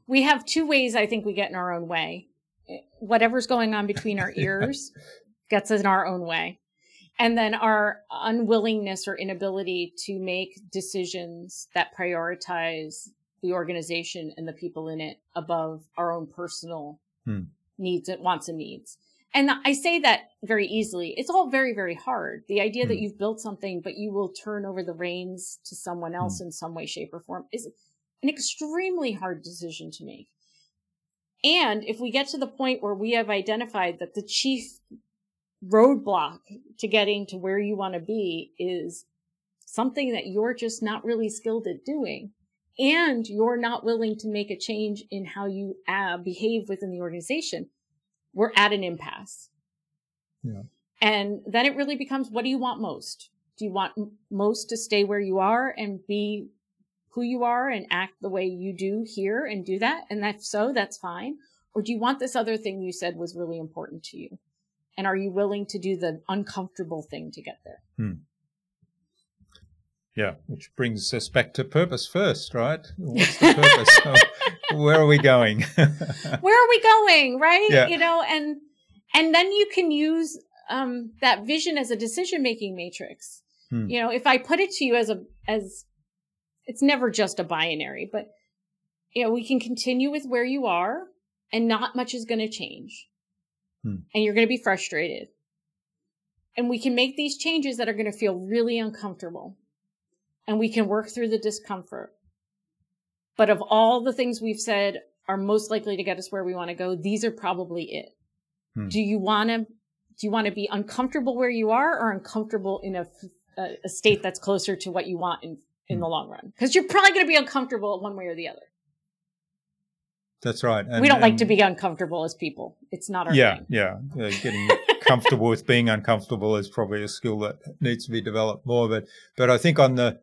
Speaker 2: We have two ways I think we get in our own way. Whatever's going on between our ears gets in our own way. And then our unwillingness or inability to make decisions that prioritize the organization and the people in it above our own personal hmm. needs and wants and needs. And I say that very easily. It's all very, very hard. The idea mm. that hmm. you've built something, but you will turn over the reins to someone hmm. else mm. in some way, shape, or form is an extremely hard decision to make. And if we get to the point where we have identified that the chief roadblock to getting to where you want to be is something that you're just not really skilled at doing, and you're not willing to make a change in how you uh, behave within the organization, we're at an impasse.
Speaker 1: Yeah.
Speaker 2: And then it really becomes, what do you want most? Do you want most to stay where you are and be who you are and act the way you do here and do that? And if so, that's fine. Or do you want this other thing you said was really important to you? And are you willing to do the uncomfortable thing to get there?
Speaker 1: Hmm. Yeah, which brings us back to purpose first, right? What's the purpose? where are we going?
Speaker 2: where are we going? Right? Yeah. You know, and and then you can use um, that vision as a decision making matrix. Hmm. You know, if I put it to you as a as it's never just a binary, but you know, we can continue with where you are, and not much is going to change, hmm. and you're going to be frustrated, and we can make these changes that are going to feel really uncomfortable and we can work through the discomfort. But of all the things we've said are most likely to get us where we want to go, these are probably it. Hmm. Do you want to, do you want to be uncomfortable where you are or uncomfortable in a, a, a state that's closer to what you want in, in hmm. the long run? Because you're probably going to be uncomfortable one way or the other.
Speaker 1: That's right.
Speaker 2: And, we don't like to be uncomfortable as people. It's not our
Speaker 1: yeah,
Speaker 2: thing.
Speaker 1: Yeah, yeah. Getting comfortable with being uncomfortable is probably a skill that needs to be developed more. But but I think on the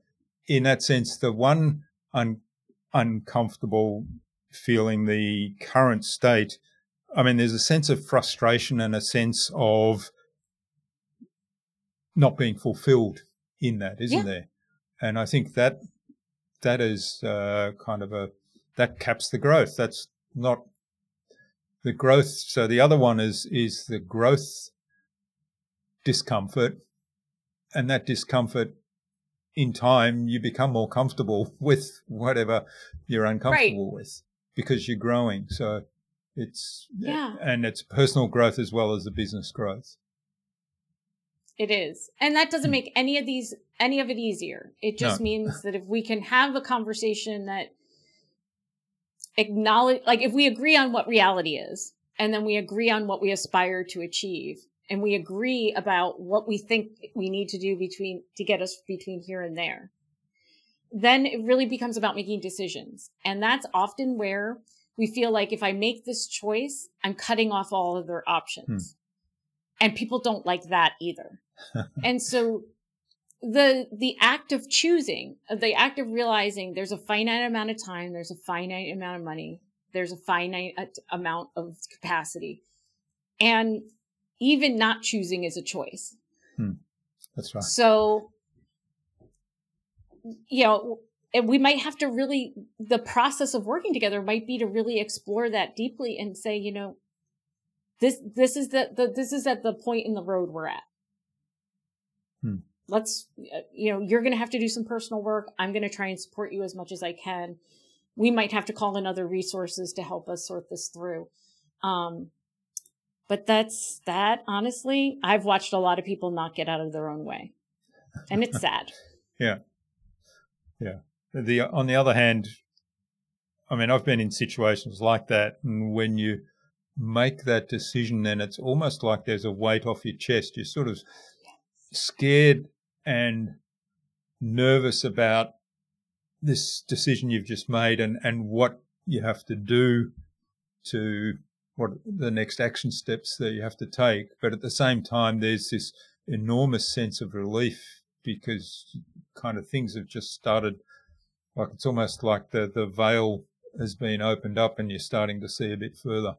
Speaker 1: in that sense, the one un, uncomfortable feeling, the current state. I mean, there's a sense of frustration and a sense of not being fulfilled in that, isn't yeah. there? And I think that that is uh, kind of a that caps the growth. That's not the growth. So the other one is is the growth discomfort, and that discomfort in time you become more comfortable with whatever you're uncomfortable right. with because you're growing. So it's
Speaker 2: yeah,
Speaker 1: and it's personal growth as well as the business growth.
Speaker 2: It is. And that doesn't hmm. make any of these any of it easier. It just no. means that if we can have a conversation that acknowledge like if we agree on what reality is and then we agree on what we aspire to achieve and we agree about what we think we need to do between to get us between here and there then it really becomes about making decisions. And that's often where we feel like if i make this choice i'm cutting off all other options. Hmm. and people don't like that either. And so the the act of choosing, the act of realizing there's a finite amount of time, there's a finite amount of money, there's a finite amount of capacity, and even not choosing is a choice.
Speaker 1: Hmm. That's right.
Speaker 2: So, you know, we might have to really the process of working together might be to really explore that deeply and say, you know, this this is the, the this is at the point in the road we're at.
Speaker 1: Hmm
Speaker 2: let's uh, you know you're going to have to do some personal work i'm going to try and support you as much as i can we might have to call in other resources to help us sort this through um, but that's that honestly i've watched a lot of people not get out of their own way. And it's sad.
Speaker 1: Yeah. Yeah. The on the other hand i mean i've been in situations like that and when you make that decision then it's almost like there's a weight off your chest. You're sort of scared and nervous about this decision you've just made and, and what you have to do to what the next action steps that you have to take. But at the same time, there's this enormous sense of relief because kind of things have just started. Like it's almost like the, the veil has been opened up and you're starting to see a bit further.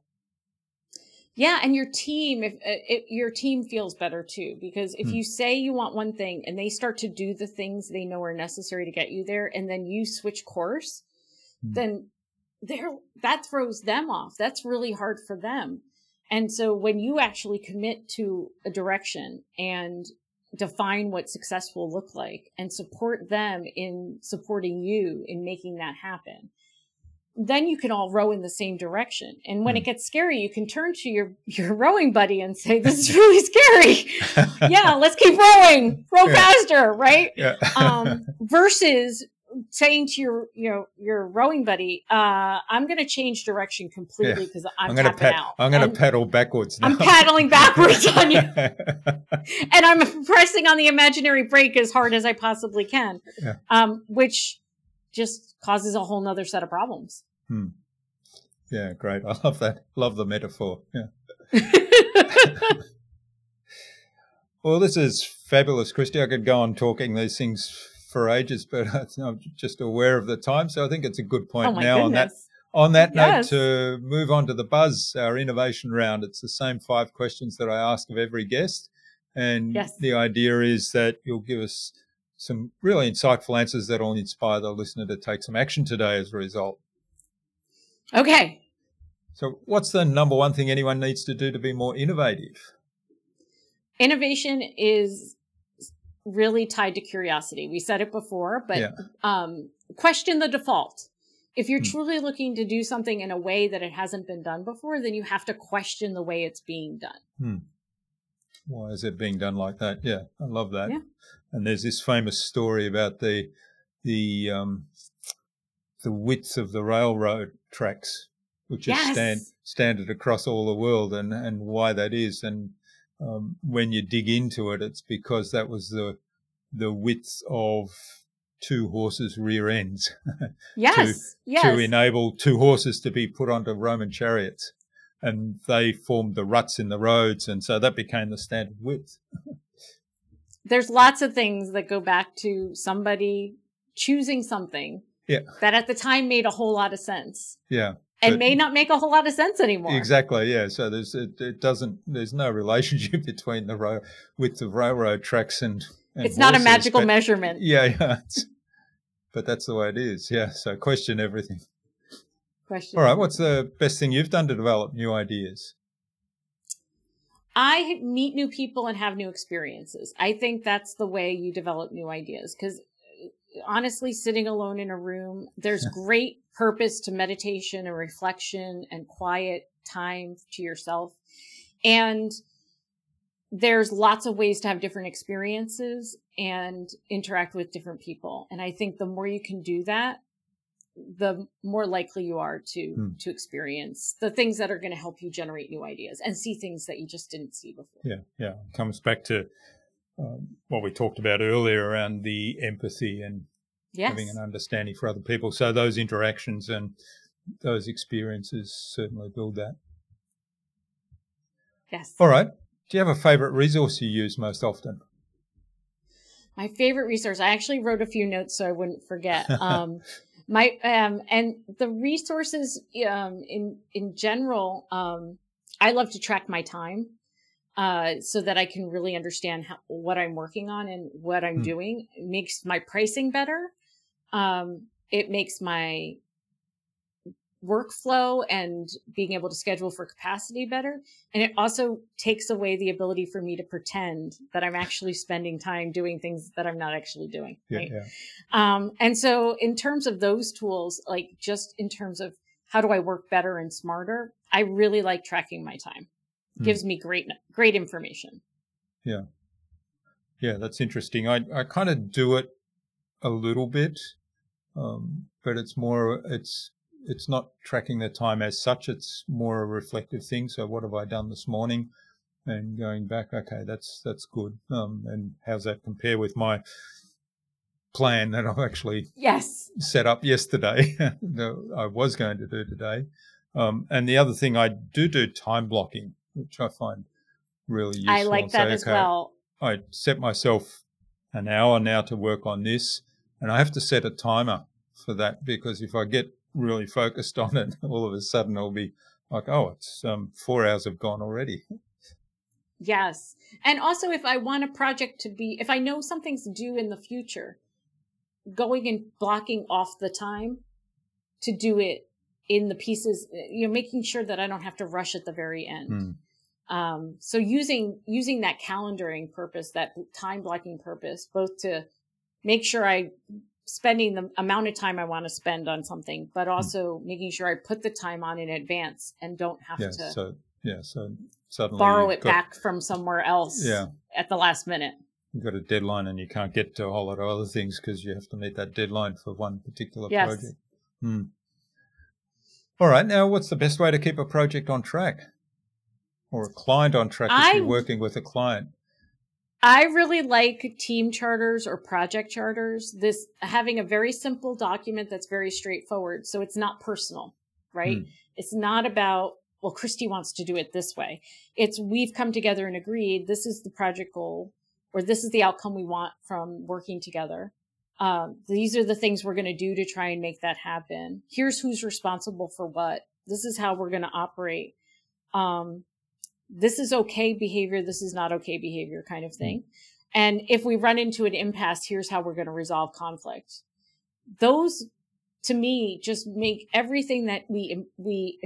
Speaker 2: Yeah, and your team, if, uh, if your team feels better too, because if hmm. you say you want one thing and they start to do the things they know are necessary to get you there, and then you switch course, hmm. then there that throws them off. That's really hard for them. And so when you actually commit to a direction and define what success will look like and support them in supporting you in making that happen, then you can all row in the same direction. And when mm. it gets scary, you can turn to your your rowing buddy and say, "This is really scary. yeah, let's keep rowing. Row yeah. faster, right?"
Speaker 1: Yeah.
Speaker 2: um, versus saying to your you know your rowing buddy, uh, "I'm going to change direction completely because yeah. I'm, I'm
Speaker 1: going
Speaker 2: to out.
Speaker 1: I'm going to pedal backwards. Now.
Speaker 2: I'm paddling backwards on you, and I'm pressing on the imaginary brake as hard as I possibly can,
Speaker 1: yeah.
Speaker 2: um, which just causes a whole nother set of problems.
Speaker 1: Hmm. Yeah, great. I love that. Love the metaphor. Yeah. well, this is fabulous, Christy. I could go on talking these things for ages, but uh, I'm just aware of the time. So I think it's a good point
Speaker 2: oh
Speaker 1: now
Speaker 2: goodness.
Speaker 1: on that on that yes. note to move on to the buzz, our innovation round. It's the same five questions that I ask of every guest. And
Speaker 2: yes.
Speaker 1: the idea is that you'll give us some really insightful answers that will inspire the listener to take some action today as a result.
Speaker 2: Okay.
Speaker 1: So, what's the number one thing anyone needs to do to be more innovative?
Speaker 2: Innovation is really tied to curiosity. We said it before, but
Speaker 1: yeah.
Speaker 2: um, question the default. If you're hmm. truly looking to do something in a way that it hasn't been done before, then you have to question the way it's being done.
Speaker 1: Hmm. Why is it being done like that? Yeah, I love that.
Speaker 2: Yeah.
Speaker 1: And there's this famous story about the the um, the width of the railroad tracks, which yes. is stand, standard across all the world, and and why that is. And um, when you dig into it, it's because that was the the width of two horses' rear ends.
Speaker 2: yes,
Speaker 1: to,
Speaker 2: yes.
Speaker 1: to enable two horses to be put onto Roman chariots. And they formed the ruts in the roads, and so that became the standard width.
Speaker 2: There's lots of things that go back to somebody choosing something
Speaker 1: yeah.
Speaker 2: that at the time made a whole lot of sense.
Speaker 1: Yeah
Speaker 2: and may not make a whole lot of sense anymore.
Speaker 1: Exactly, yeah. So there's it, it doesn't there's no relationship between the road width of railroad tracks and, and
Speaker 2: it's not a magical
Speaker 1: but,
Speaker 2: measurement.
Speaker 1: Yeah, yeah. but that's the way it is. Yeah. So question everything.
Speaker 2: Question.
Speaker 1: All right. What's the best thing you've done to develop new ideas?
Speaker 2: I meet new people and have new experiences. I think that's the way you develop new ideas because uh, honestly, sitting alone in a room, there's great purpose to meditation and reflection and quiet time to yourself. And there's lots of ways to have different experiences and interact with different people. And I think the more you can do that, the more likely you are to hmm. to experience the things that are going to help you generate new ideas and see things that you just didn't see before.
Speaker 1: Yeah, yeah, it comes back to um, what we talked about earlier around the empathy and yes. having an understanding for other people. So those interactions and those experiences certainly build that.
Speaker 2: Yes.
Speaker 1: All right. Do you have a favorite resource you use most often?
Speaker 2: My favorite resource. I actually wrote a few notes so I wouldn't forget. Um, my um, and the resources um, in in general. Um, I love to track my time uh, so that I can really understand how, what I'm working on and what I'm mm. doing. It makes my pricing better. Um, it makes my workflow and being able to schedule for capacity better. And it also takes away the ability for me to pretend that I'm actually spending time doing things that I'm not actually doing.
Speaker 1: Yeah, right. Yeah.
Speaker 2: Um, and so in terms of those tools, like just in terms of how do I work better and smarter, I really like tracking my time mm. gives me great great information.
Speaker 1: Yeah, yeah, that's interesting. I I kind of do it a little bit, um, but it's more it's it's not tracking the time as such. It's more a reflective thing. So what have I done this morning? And going back, okay, that's that's good. Um, and how's that compare with my plan that I've actually
Speaker 2: yes
Speaker 1: set up yesterday? that I was going to do today. Um, and the other thing I do do time blocking which I find really useful.
Speaker 2: I like that as well.
Speaker 1: I set myself an hour now to work on this, and I have to set a timer for that because if I get really focused on it, all of a sudden I'll be like, oh, it's um, four hours have gone already.
Speaker 2: Yes. And also, if I want a project to be, if I know something's due in the future, going and blocking off the time to do it in the pieces, you know, making sure that I don't have to rush at the very end. Mm. Um, so using using that calendaring purpose, that time blocking purpose, both to make sure I spending the amount of time I want to spend on something, but hmm. also mm. making sure I put the time on in advance and don't have
Speaker 1: yeah,
Speaker 2: to
Speaker 1: so yeah, so suddenly
Speaker 2: borrow it got, back from somewhere else
Speaker 1: yeah.
Speaker 2: at the last minute.
Speaker 1: You've got a deadline and you can't get to a whole lot of other things because you have to meet that deadline for one particular
Speaker 2: yes.
Speaker 1: project. Hmm. All right. Now, what's the best way to keep a project on track or a client on track if I, you're working with a client?
Speaker 2: I really like team charters or project charters. This having a very simple document that's very straightforward. So it's not personal, right? Hmm. It's not about, well, Christy wants to do it this way. It's we've come together and agreed this is the project goal or this is the outcome we want from working together um, these are the things we're going to do to try and make that happen. Here's who's responsible for what. This is how we're going to operate. Um, this is okay behavior. This is not okay behavior kind of hmm. thing. And if we run into an impasse, here's how we're going to resolve conflict. Those to me just make everything that we, we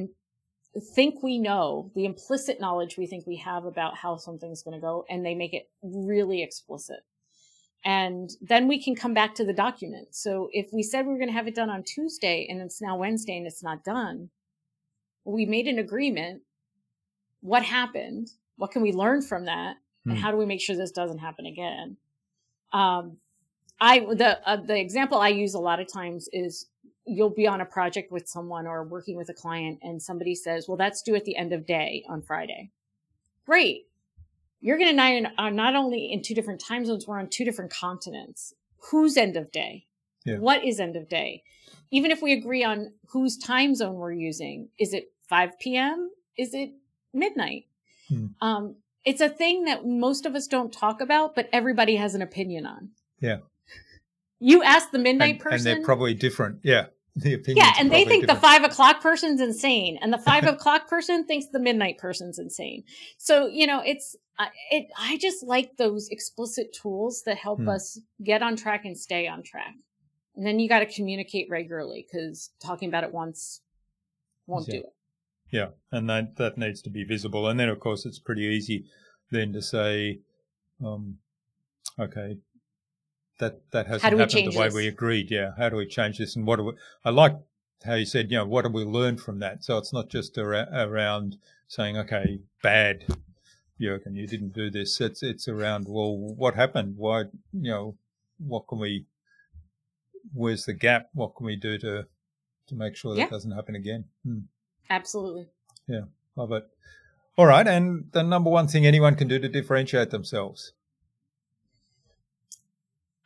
Speaker 2: think we know, the implicit knowledge we think we have about how something's going to go, and they make it really explicit. And then we can come back to the document. So if we said we were going to have it done on Tuesday and it's now Wednesday and it's not done, we made an agreement. What happened? What can we learn from that? And how do we make sure this doesn't happen again? Um, I the uh, the example I use a lot of times is you'll be on a project with someone or working with a client and somebody says, "Well, that's due at the end of day on Friday." Great you're going to not, not only in two different time zones, we're on two different continents. Whose end of day? Yeah. What is end of day? Even if we agree on whose time zone we're using, is it 5 p.m.? Is it midnight? Hmm. Um, it's a thing that most of us don't talk about, but everybody has an opinion on.
Speaker 1: Yeah.
Speaker 2: You ask the midnight
Speaker 1: and,
Speaker 2: person,
Speaker 1: and they're probably different. Yeah,
Speaker 2: the opinion. yeah, and they think different. the five o'clock person's insane, and the five o'clock person thinks the midnight person's insane. So you know, it's it. I just like those explicit tools that help hmm. us get on track and stay on track. And then you got to communicate regularly because talking about it once won't
Speaker 1: yeah.
Speaker 2: do it.
Speaker 1: Yeah, and that that needs to be visible. And then, of course, it's pretty easy then to say, um, okay, that that hasn't happened the way
Speaker 2: this?
Speaker 1: we agreed. Yeah, how do we change this? And what do we? I like how you said, you know, what do we learn from that? So it's not just ar- around saying, okay, bad, Jurgen, you didn't do this. It's it's around, well, what happened? Why, you know, what can we? Where's the gap? What can we do to to make sure that yeah. doesn't happen again? Hmm.
Speaker 2: Absolutely.
Speaker 1: Yeah, love it. All right, and the number one thing anyone can do to differentiate themselves.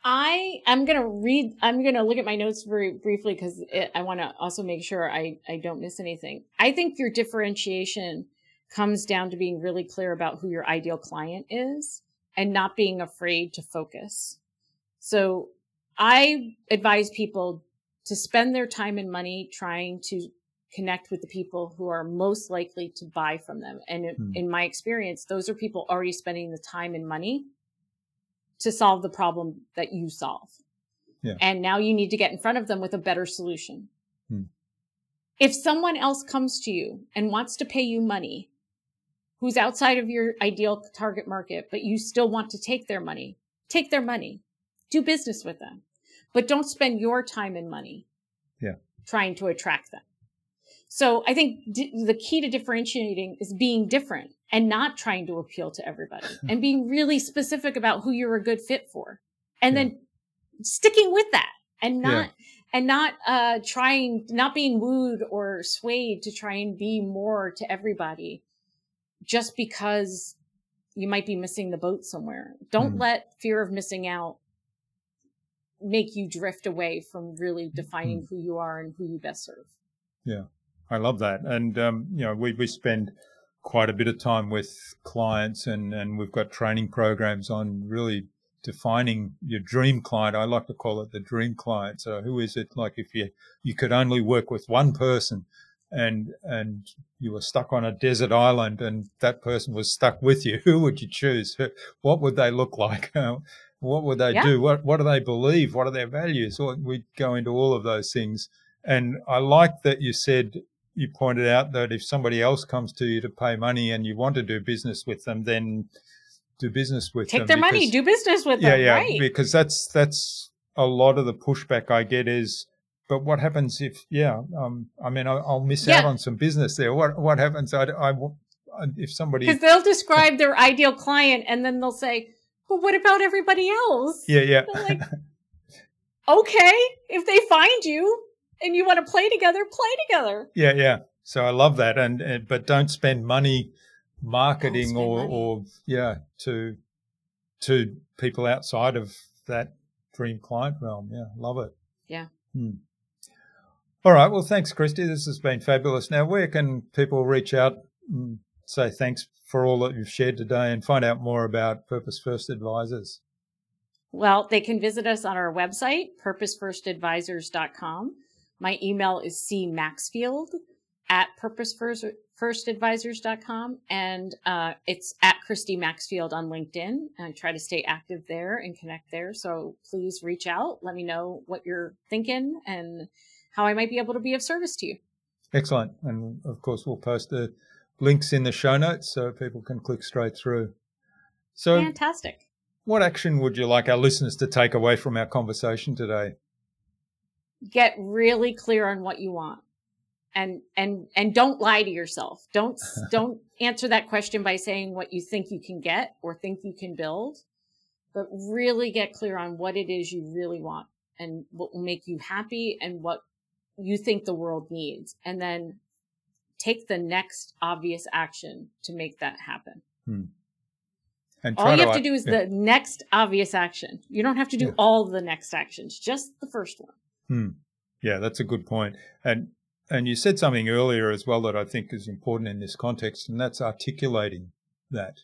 Speaker 2: I am going to read, I'm going to look at my notes very briefly because I want to also make sure I, I don't miss anything. I think your differentiation comes down to being really clear about who your ideal client is and not being afraid to focus. So I advise people to spend their time and money trying to connect with the people who are most likely to buy from them. And hmm. in my experience, those are people already spending the time and money to solve the problem that you solve. Yeah. And now you need to get in front of them with a better solution. Hmm. If someone else comes to you and wants to pay you money, who's outside of your ideal target market, but you still want to take their money, take their money, do business with them, but don't spend your time and money
Speaker 1: yeah.
Speaker 2: trying to attract them. So I think d- the key to differentiating is being different and not trying to appeal to everybody and being really specific about who you're a good fit for. And yeah. then sticking with that and not, yeah. and not, uh, trying, not being wooed or swayed to try and be more to everybody just because you might be missing the boat somewhere. Don't mm. let fear of missing out make you drift away from really defining mm. who you are and who you best serve.
Speaker 1: Yeah. I love that. And, um, you know, we, we spend quite a bit of time with clients and, and we've got training programs on really defining your dream client. I like to call it the dream client. So who is it? Like if you, you could only work with one person and, and you were stuck on a desert island and that person was stuck with you, who would you choose? What would they look like? what would they yeah. do? What, what do they believe? What are their values? we go into all of those things. And I like that you said you pointed out that if somebody else comes to you to pay money and you want to do business with them, then do business with
Speaker 2: Take
Speaker 1: them.
Speaker 2: Take their because, money, do business with
Speaker 1: yeah,
Speaker 2: them.
Speaker 1: Yeah,
Speaker 2: right.
Speaker 1: Because that's that's a lot of the pushback I get is, but what happens if, yeah, um, I mean, I, will miss yeah. out on some business there. What what happens? I, I if somebody
Speaker 2: because they'll describe their ideal client and then they'll say, "But what about everybody else?"
Speaker 1: Yeah, yeah. Like,
Speaker 2: okay, if they find you, and you want to play together, play together.
Speaker 1: Yeah, yeah. So I love that, and, and but don't spend money marketing spend or money. or yeah to to people outside of that dream client realm. Yeah, love it.
Speaker 2: Yeah.
Speaker 1: Hmm. All right. Well, thanks, Christy. This has been fabulous. Now, where can people reach out and say thanks for all that you've shared today and find out more about Purpose First Advisors?
Speaker 2: Well, they can visit us on our website, purposefirstadvisors.com. My email is cmaxfield at purposefirstadvisors.com and uh, it's at Christy Maxfield on LinkedIn. I try to stay active there and connect there. So please reach out. Let me know what you're thinking and how I might be able to be of service to you.
Speaker 1: Excellent. And of course, we'll post the links in the show notes so people can click straight through.
Speaker 2: So, fantastic.
Speaker 1: What action would you like our listeners to take away from our conversation today?
Speaker 2: Get really clear on what you want and and and don't lie to yourself don't don't answer that question by saying what you think you can get or think you can build but really get clear on what it is you really want and what will make you happy and what you think the world needs and then take the next obvious action to make that happen
Speaker 1: hmm. And
Speaker 2: all you have to do is
Speaker 1: yeah.
Speaker 2: the next obvious action. You don't have to do
Speaker 1: Yeah.
Speaker 2: all the next actions, just the first one.
Speaker 1: Hmm. Yeah, that's a good point. And and you said something earlier as well that I think is important in this context, and that's articulating that,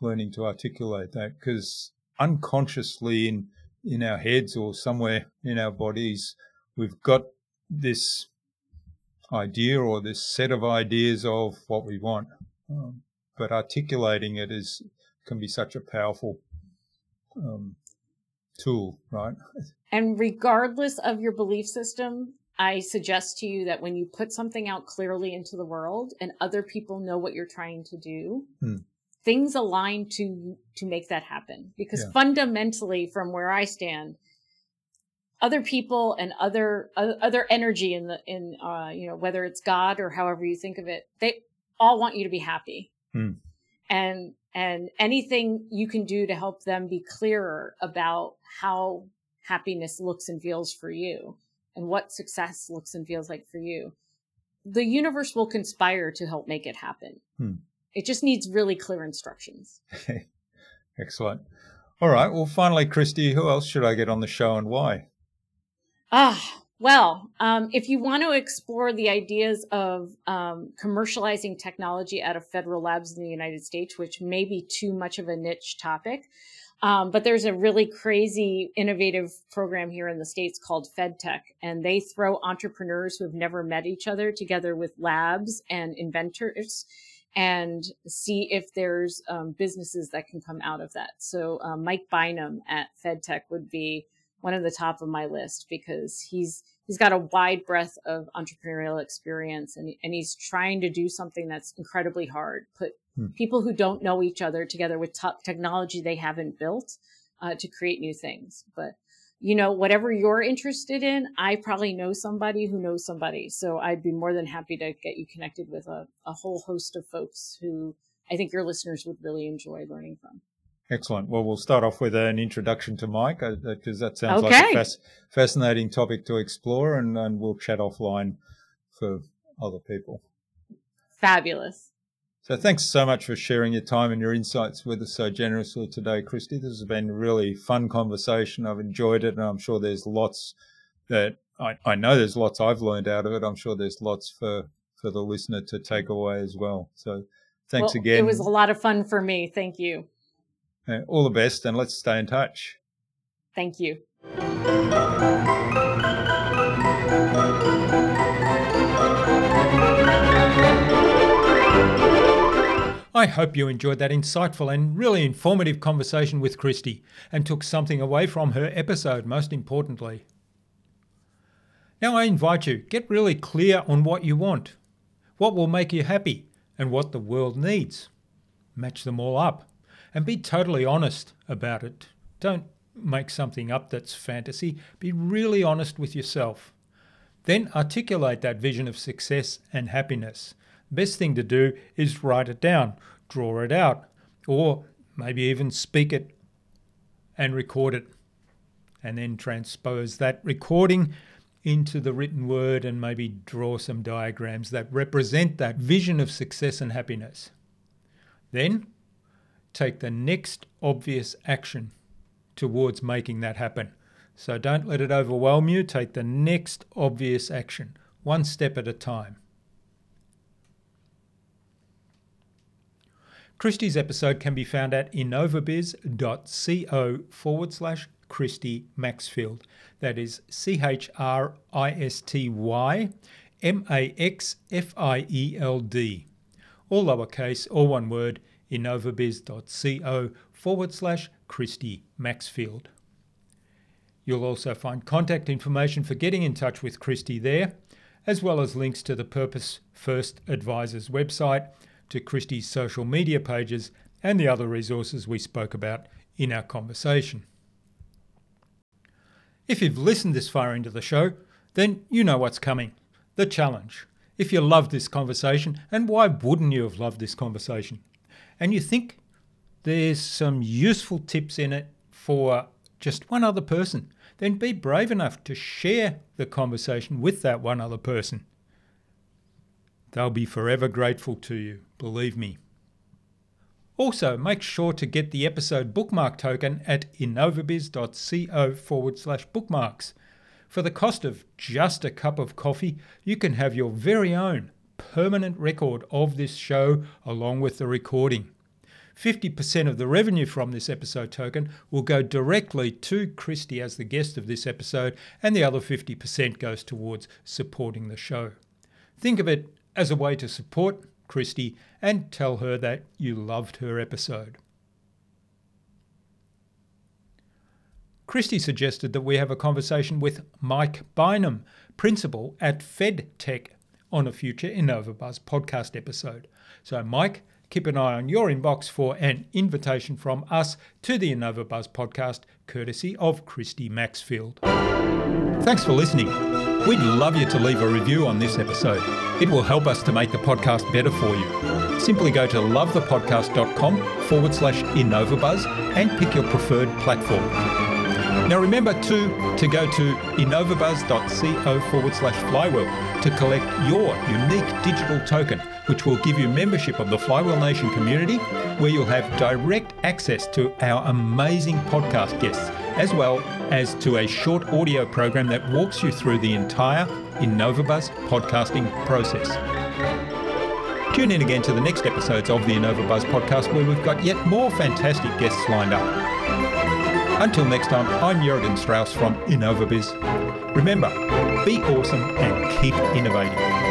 Speaker 1: learning to articulate that, because unconsciously in in our heads or somewhere in our bodies, we've got this idea or this set of ideas of what we want, um, but articulating it is can be such a powerful um, tool, right?
Speaker 2: And regardless of your belief system, I suggest to you that when you put something out clearly into the world and other people know what you're trying to do,
Speaker 1: Hmm.
Speaker 2: things align to to make that happen. Because
Speaker 1: Yeah.
Speaker 2: fundamentally, from where I stand, other people and other other energy in the in uh, you know whether it's God or however you think of it, they all want you to be happy.
Speaker 1: Hmm.
Speaker 2: And and anything you can do to help them be clearer about how happiness looks and feels for you and what success looks and feels like for you the universe will conspire to help make it happen
Speaker 1: Hmm.
Speaker 2: it just needs really clear instructions
Speaker 1: Excellent. All right. Well, finally, Christy, who else should I get on the show and why?
Speaker 2: ah well um, if you want to explore the ideas of um, commercializing technology out of federal labs in the united states which may be too much of a niche topic Um, but there's a really crazy innovative program here in the States called FedTech, and they throw entrepreneurs who have never met each other together with labs and inventors and see if there's um, businesses that can come out of that. So uh, Mike Bynum at FedTech would be one of the top of my list because he's he's got a wide breadth of entrepreneurial experience and, and he's trying to do something that's incredibly hard. Put
Speaker 1: Hmm.
Speaker 2: people who don't know each other together with top technology they haven't built uh, to create new things. But you know whatever you're interested in i probably know somebody who knows somebody. So i'd be more than happy to get you connected with a, a whole host of folks who i think your listeners would really enjoy learning from
Speaker 1: Excellent. Well, we'll start off with an introduction to Mike because that sounds like a fas- fascinating topic to explore, and, and we'll chat offline for other people.
Speaker 2: fabulous
Speaker 1: So, thanks so much for sharing your time and your insights with us so generously today, Christy. This has been a really fun conversation. I've enjoyed it, and I'm sure there's lots that I, I know there's lots I've learned out of it. I'm sure there's lots for, for the listener to take away as well. So, thanks
Speaker 2: Well,
Speaker 1: again.
Speaker 2: it was a lot of fun for me thank you
Speaker 1: Uh, Uh, all the best, and let's stay in touch.
Speaker 2: thank you
Speaker 1: I hope you enjoyed that insightful and really informative conversation with Christy and took something away from her episode, most importantly. Now I invite you, get really clear on what you want, what will make you happy, and what the world needs. Match them all up and be totally honest about it. Don't make something up that's fantasy. Be really honest with yourself. Then articulate that vision of success and happiness. Best thing to do is write it down, draw it out, or maybe even speak it and record it. And then transpose that recording into the written word and maybe draw some diagrams that represent that vision of success and happiness. Then take the next obvious action towards making that happen. So don't let it overwhelm you. Take the next obvious action, one step at a time. Christy's episode can be found at innovabiz.co forward slash Christy Maxfield. That is C H R I S T Y M A X F I E L D. All lowercase, all one word, innovabiz.co forward slash Christy Maxfield. You'll also find contact information for getting in touch with Christy there, as well as links to the Purpose First Advisors website, to Christy's social media pages, and the other resources we spoke about in our conversation. If you've listened this far into the show, then you know what's coming the challenge. If you loved this conversation, and why wouldn't you have loved this conversation? And you think there's some useful tips in it for just one other person, then be brave enough to share the conversation with that one other person. They'll be forever grateful to you, believe me. Also, make sure to get the episode bookmark token at innovabiz.co forward slash bookmarks. For the cost of just a cup of coffee, you can have your very own permanent record of this show along with the recording. 50% of the revenue from this episode token will go directly to Christy as the guest of this episode, and the other 50% goes towards supporting the show. Think of it as a way to support Christy and tell her that you loved her episode. Christy suggested that we have a conversation with Mike Bynum, principal at FedTech, on a future InnovaBuzz podcast episode. So, Mike, keep an eye on your inbox for an invitation from us to the InnovaBuzz podcast, courtesy of Christy Maxfield. Thanks for listening. We'd love you to leave a review on this episode. It will help us to make the podcast better for you. Simply go to lovethepodcast.com forward slash InnovaBuzz and pick your preferred platform. Now remember to, to go to innovabuzz.co forward slash flywheel to collect your unique digital token, which will give you membership of the Flywheel Nation community, where you'll have direct access to our amazing podcast guests, as well as to a short audio program that walks you through the entire InnovaBuzz podcasting process. Tune in again to the next episodes of the InnovaBuzz podcast, where we've got yet more fantastic guests lined up. Until next time, I'm Jurgen Strauss from InnovaBiz. Remember, be awesome and keep innovating.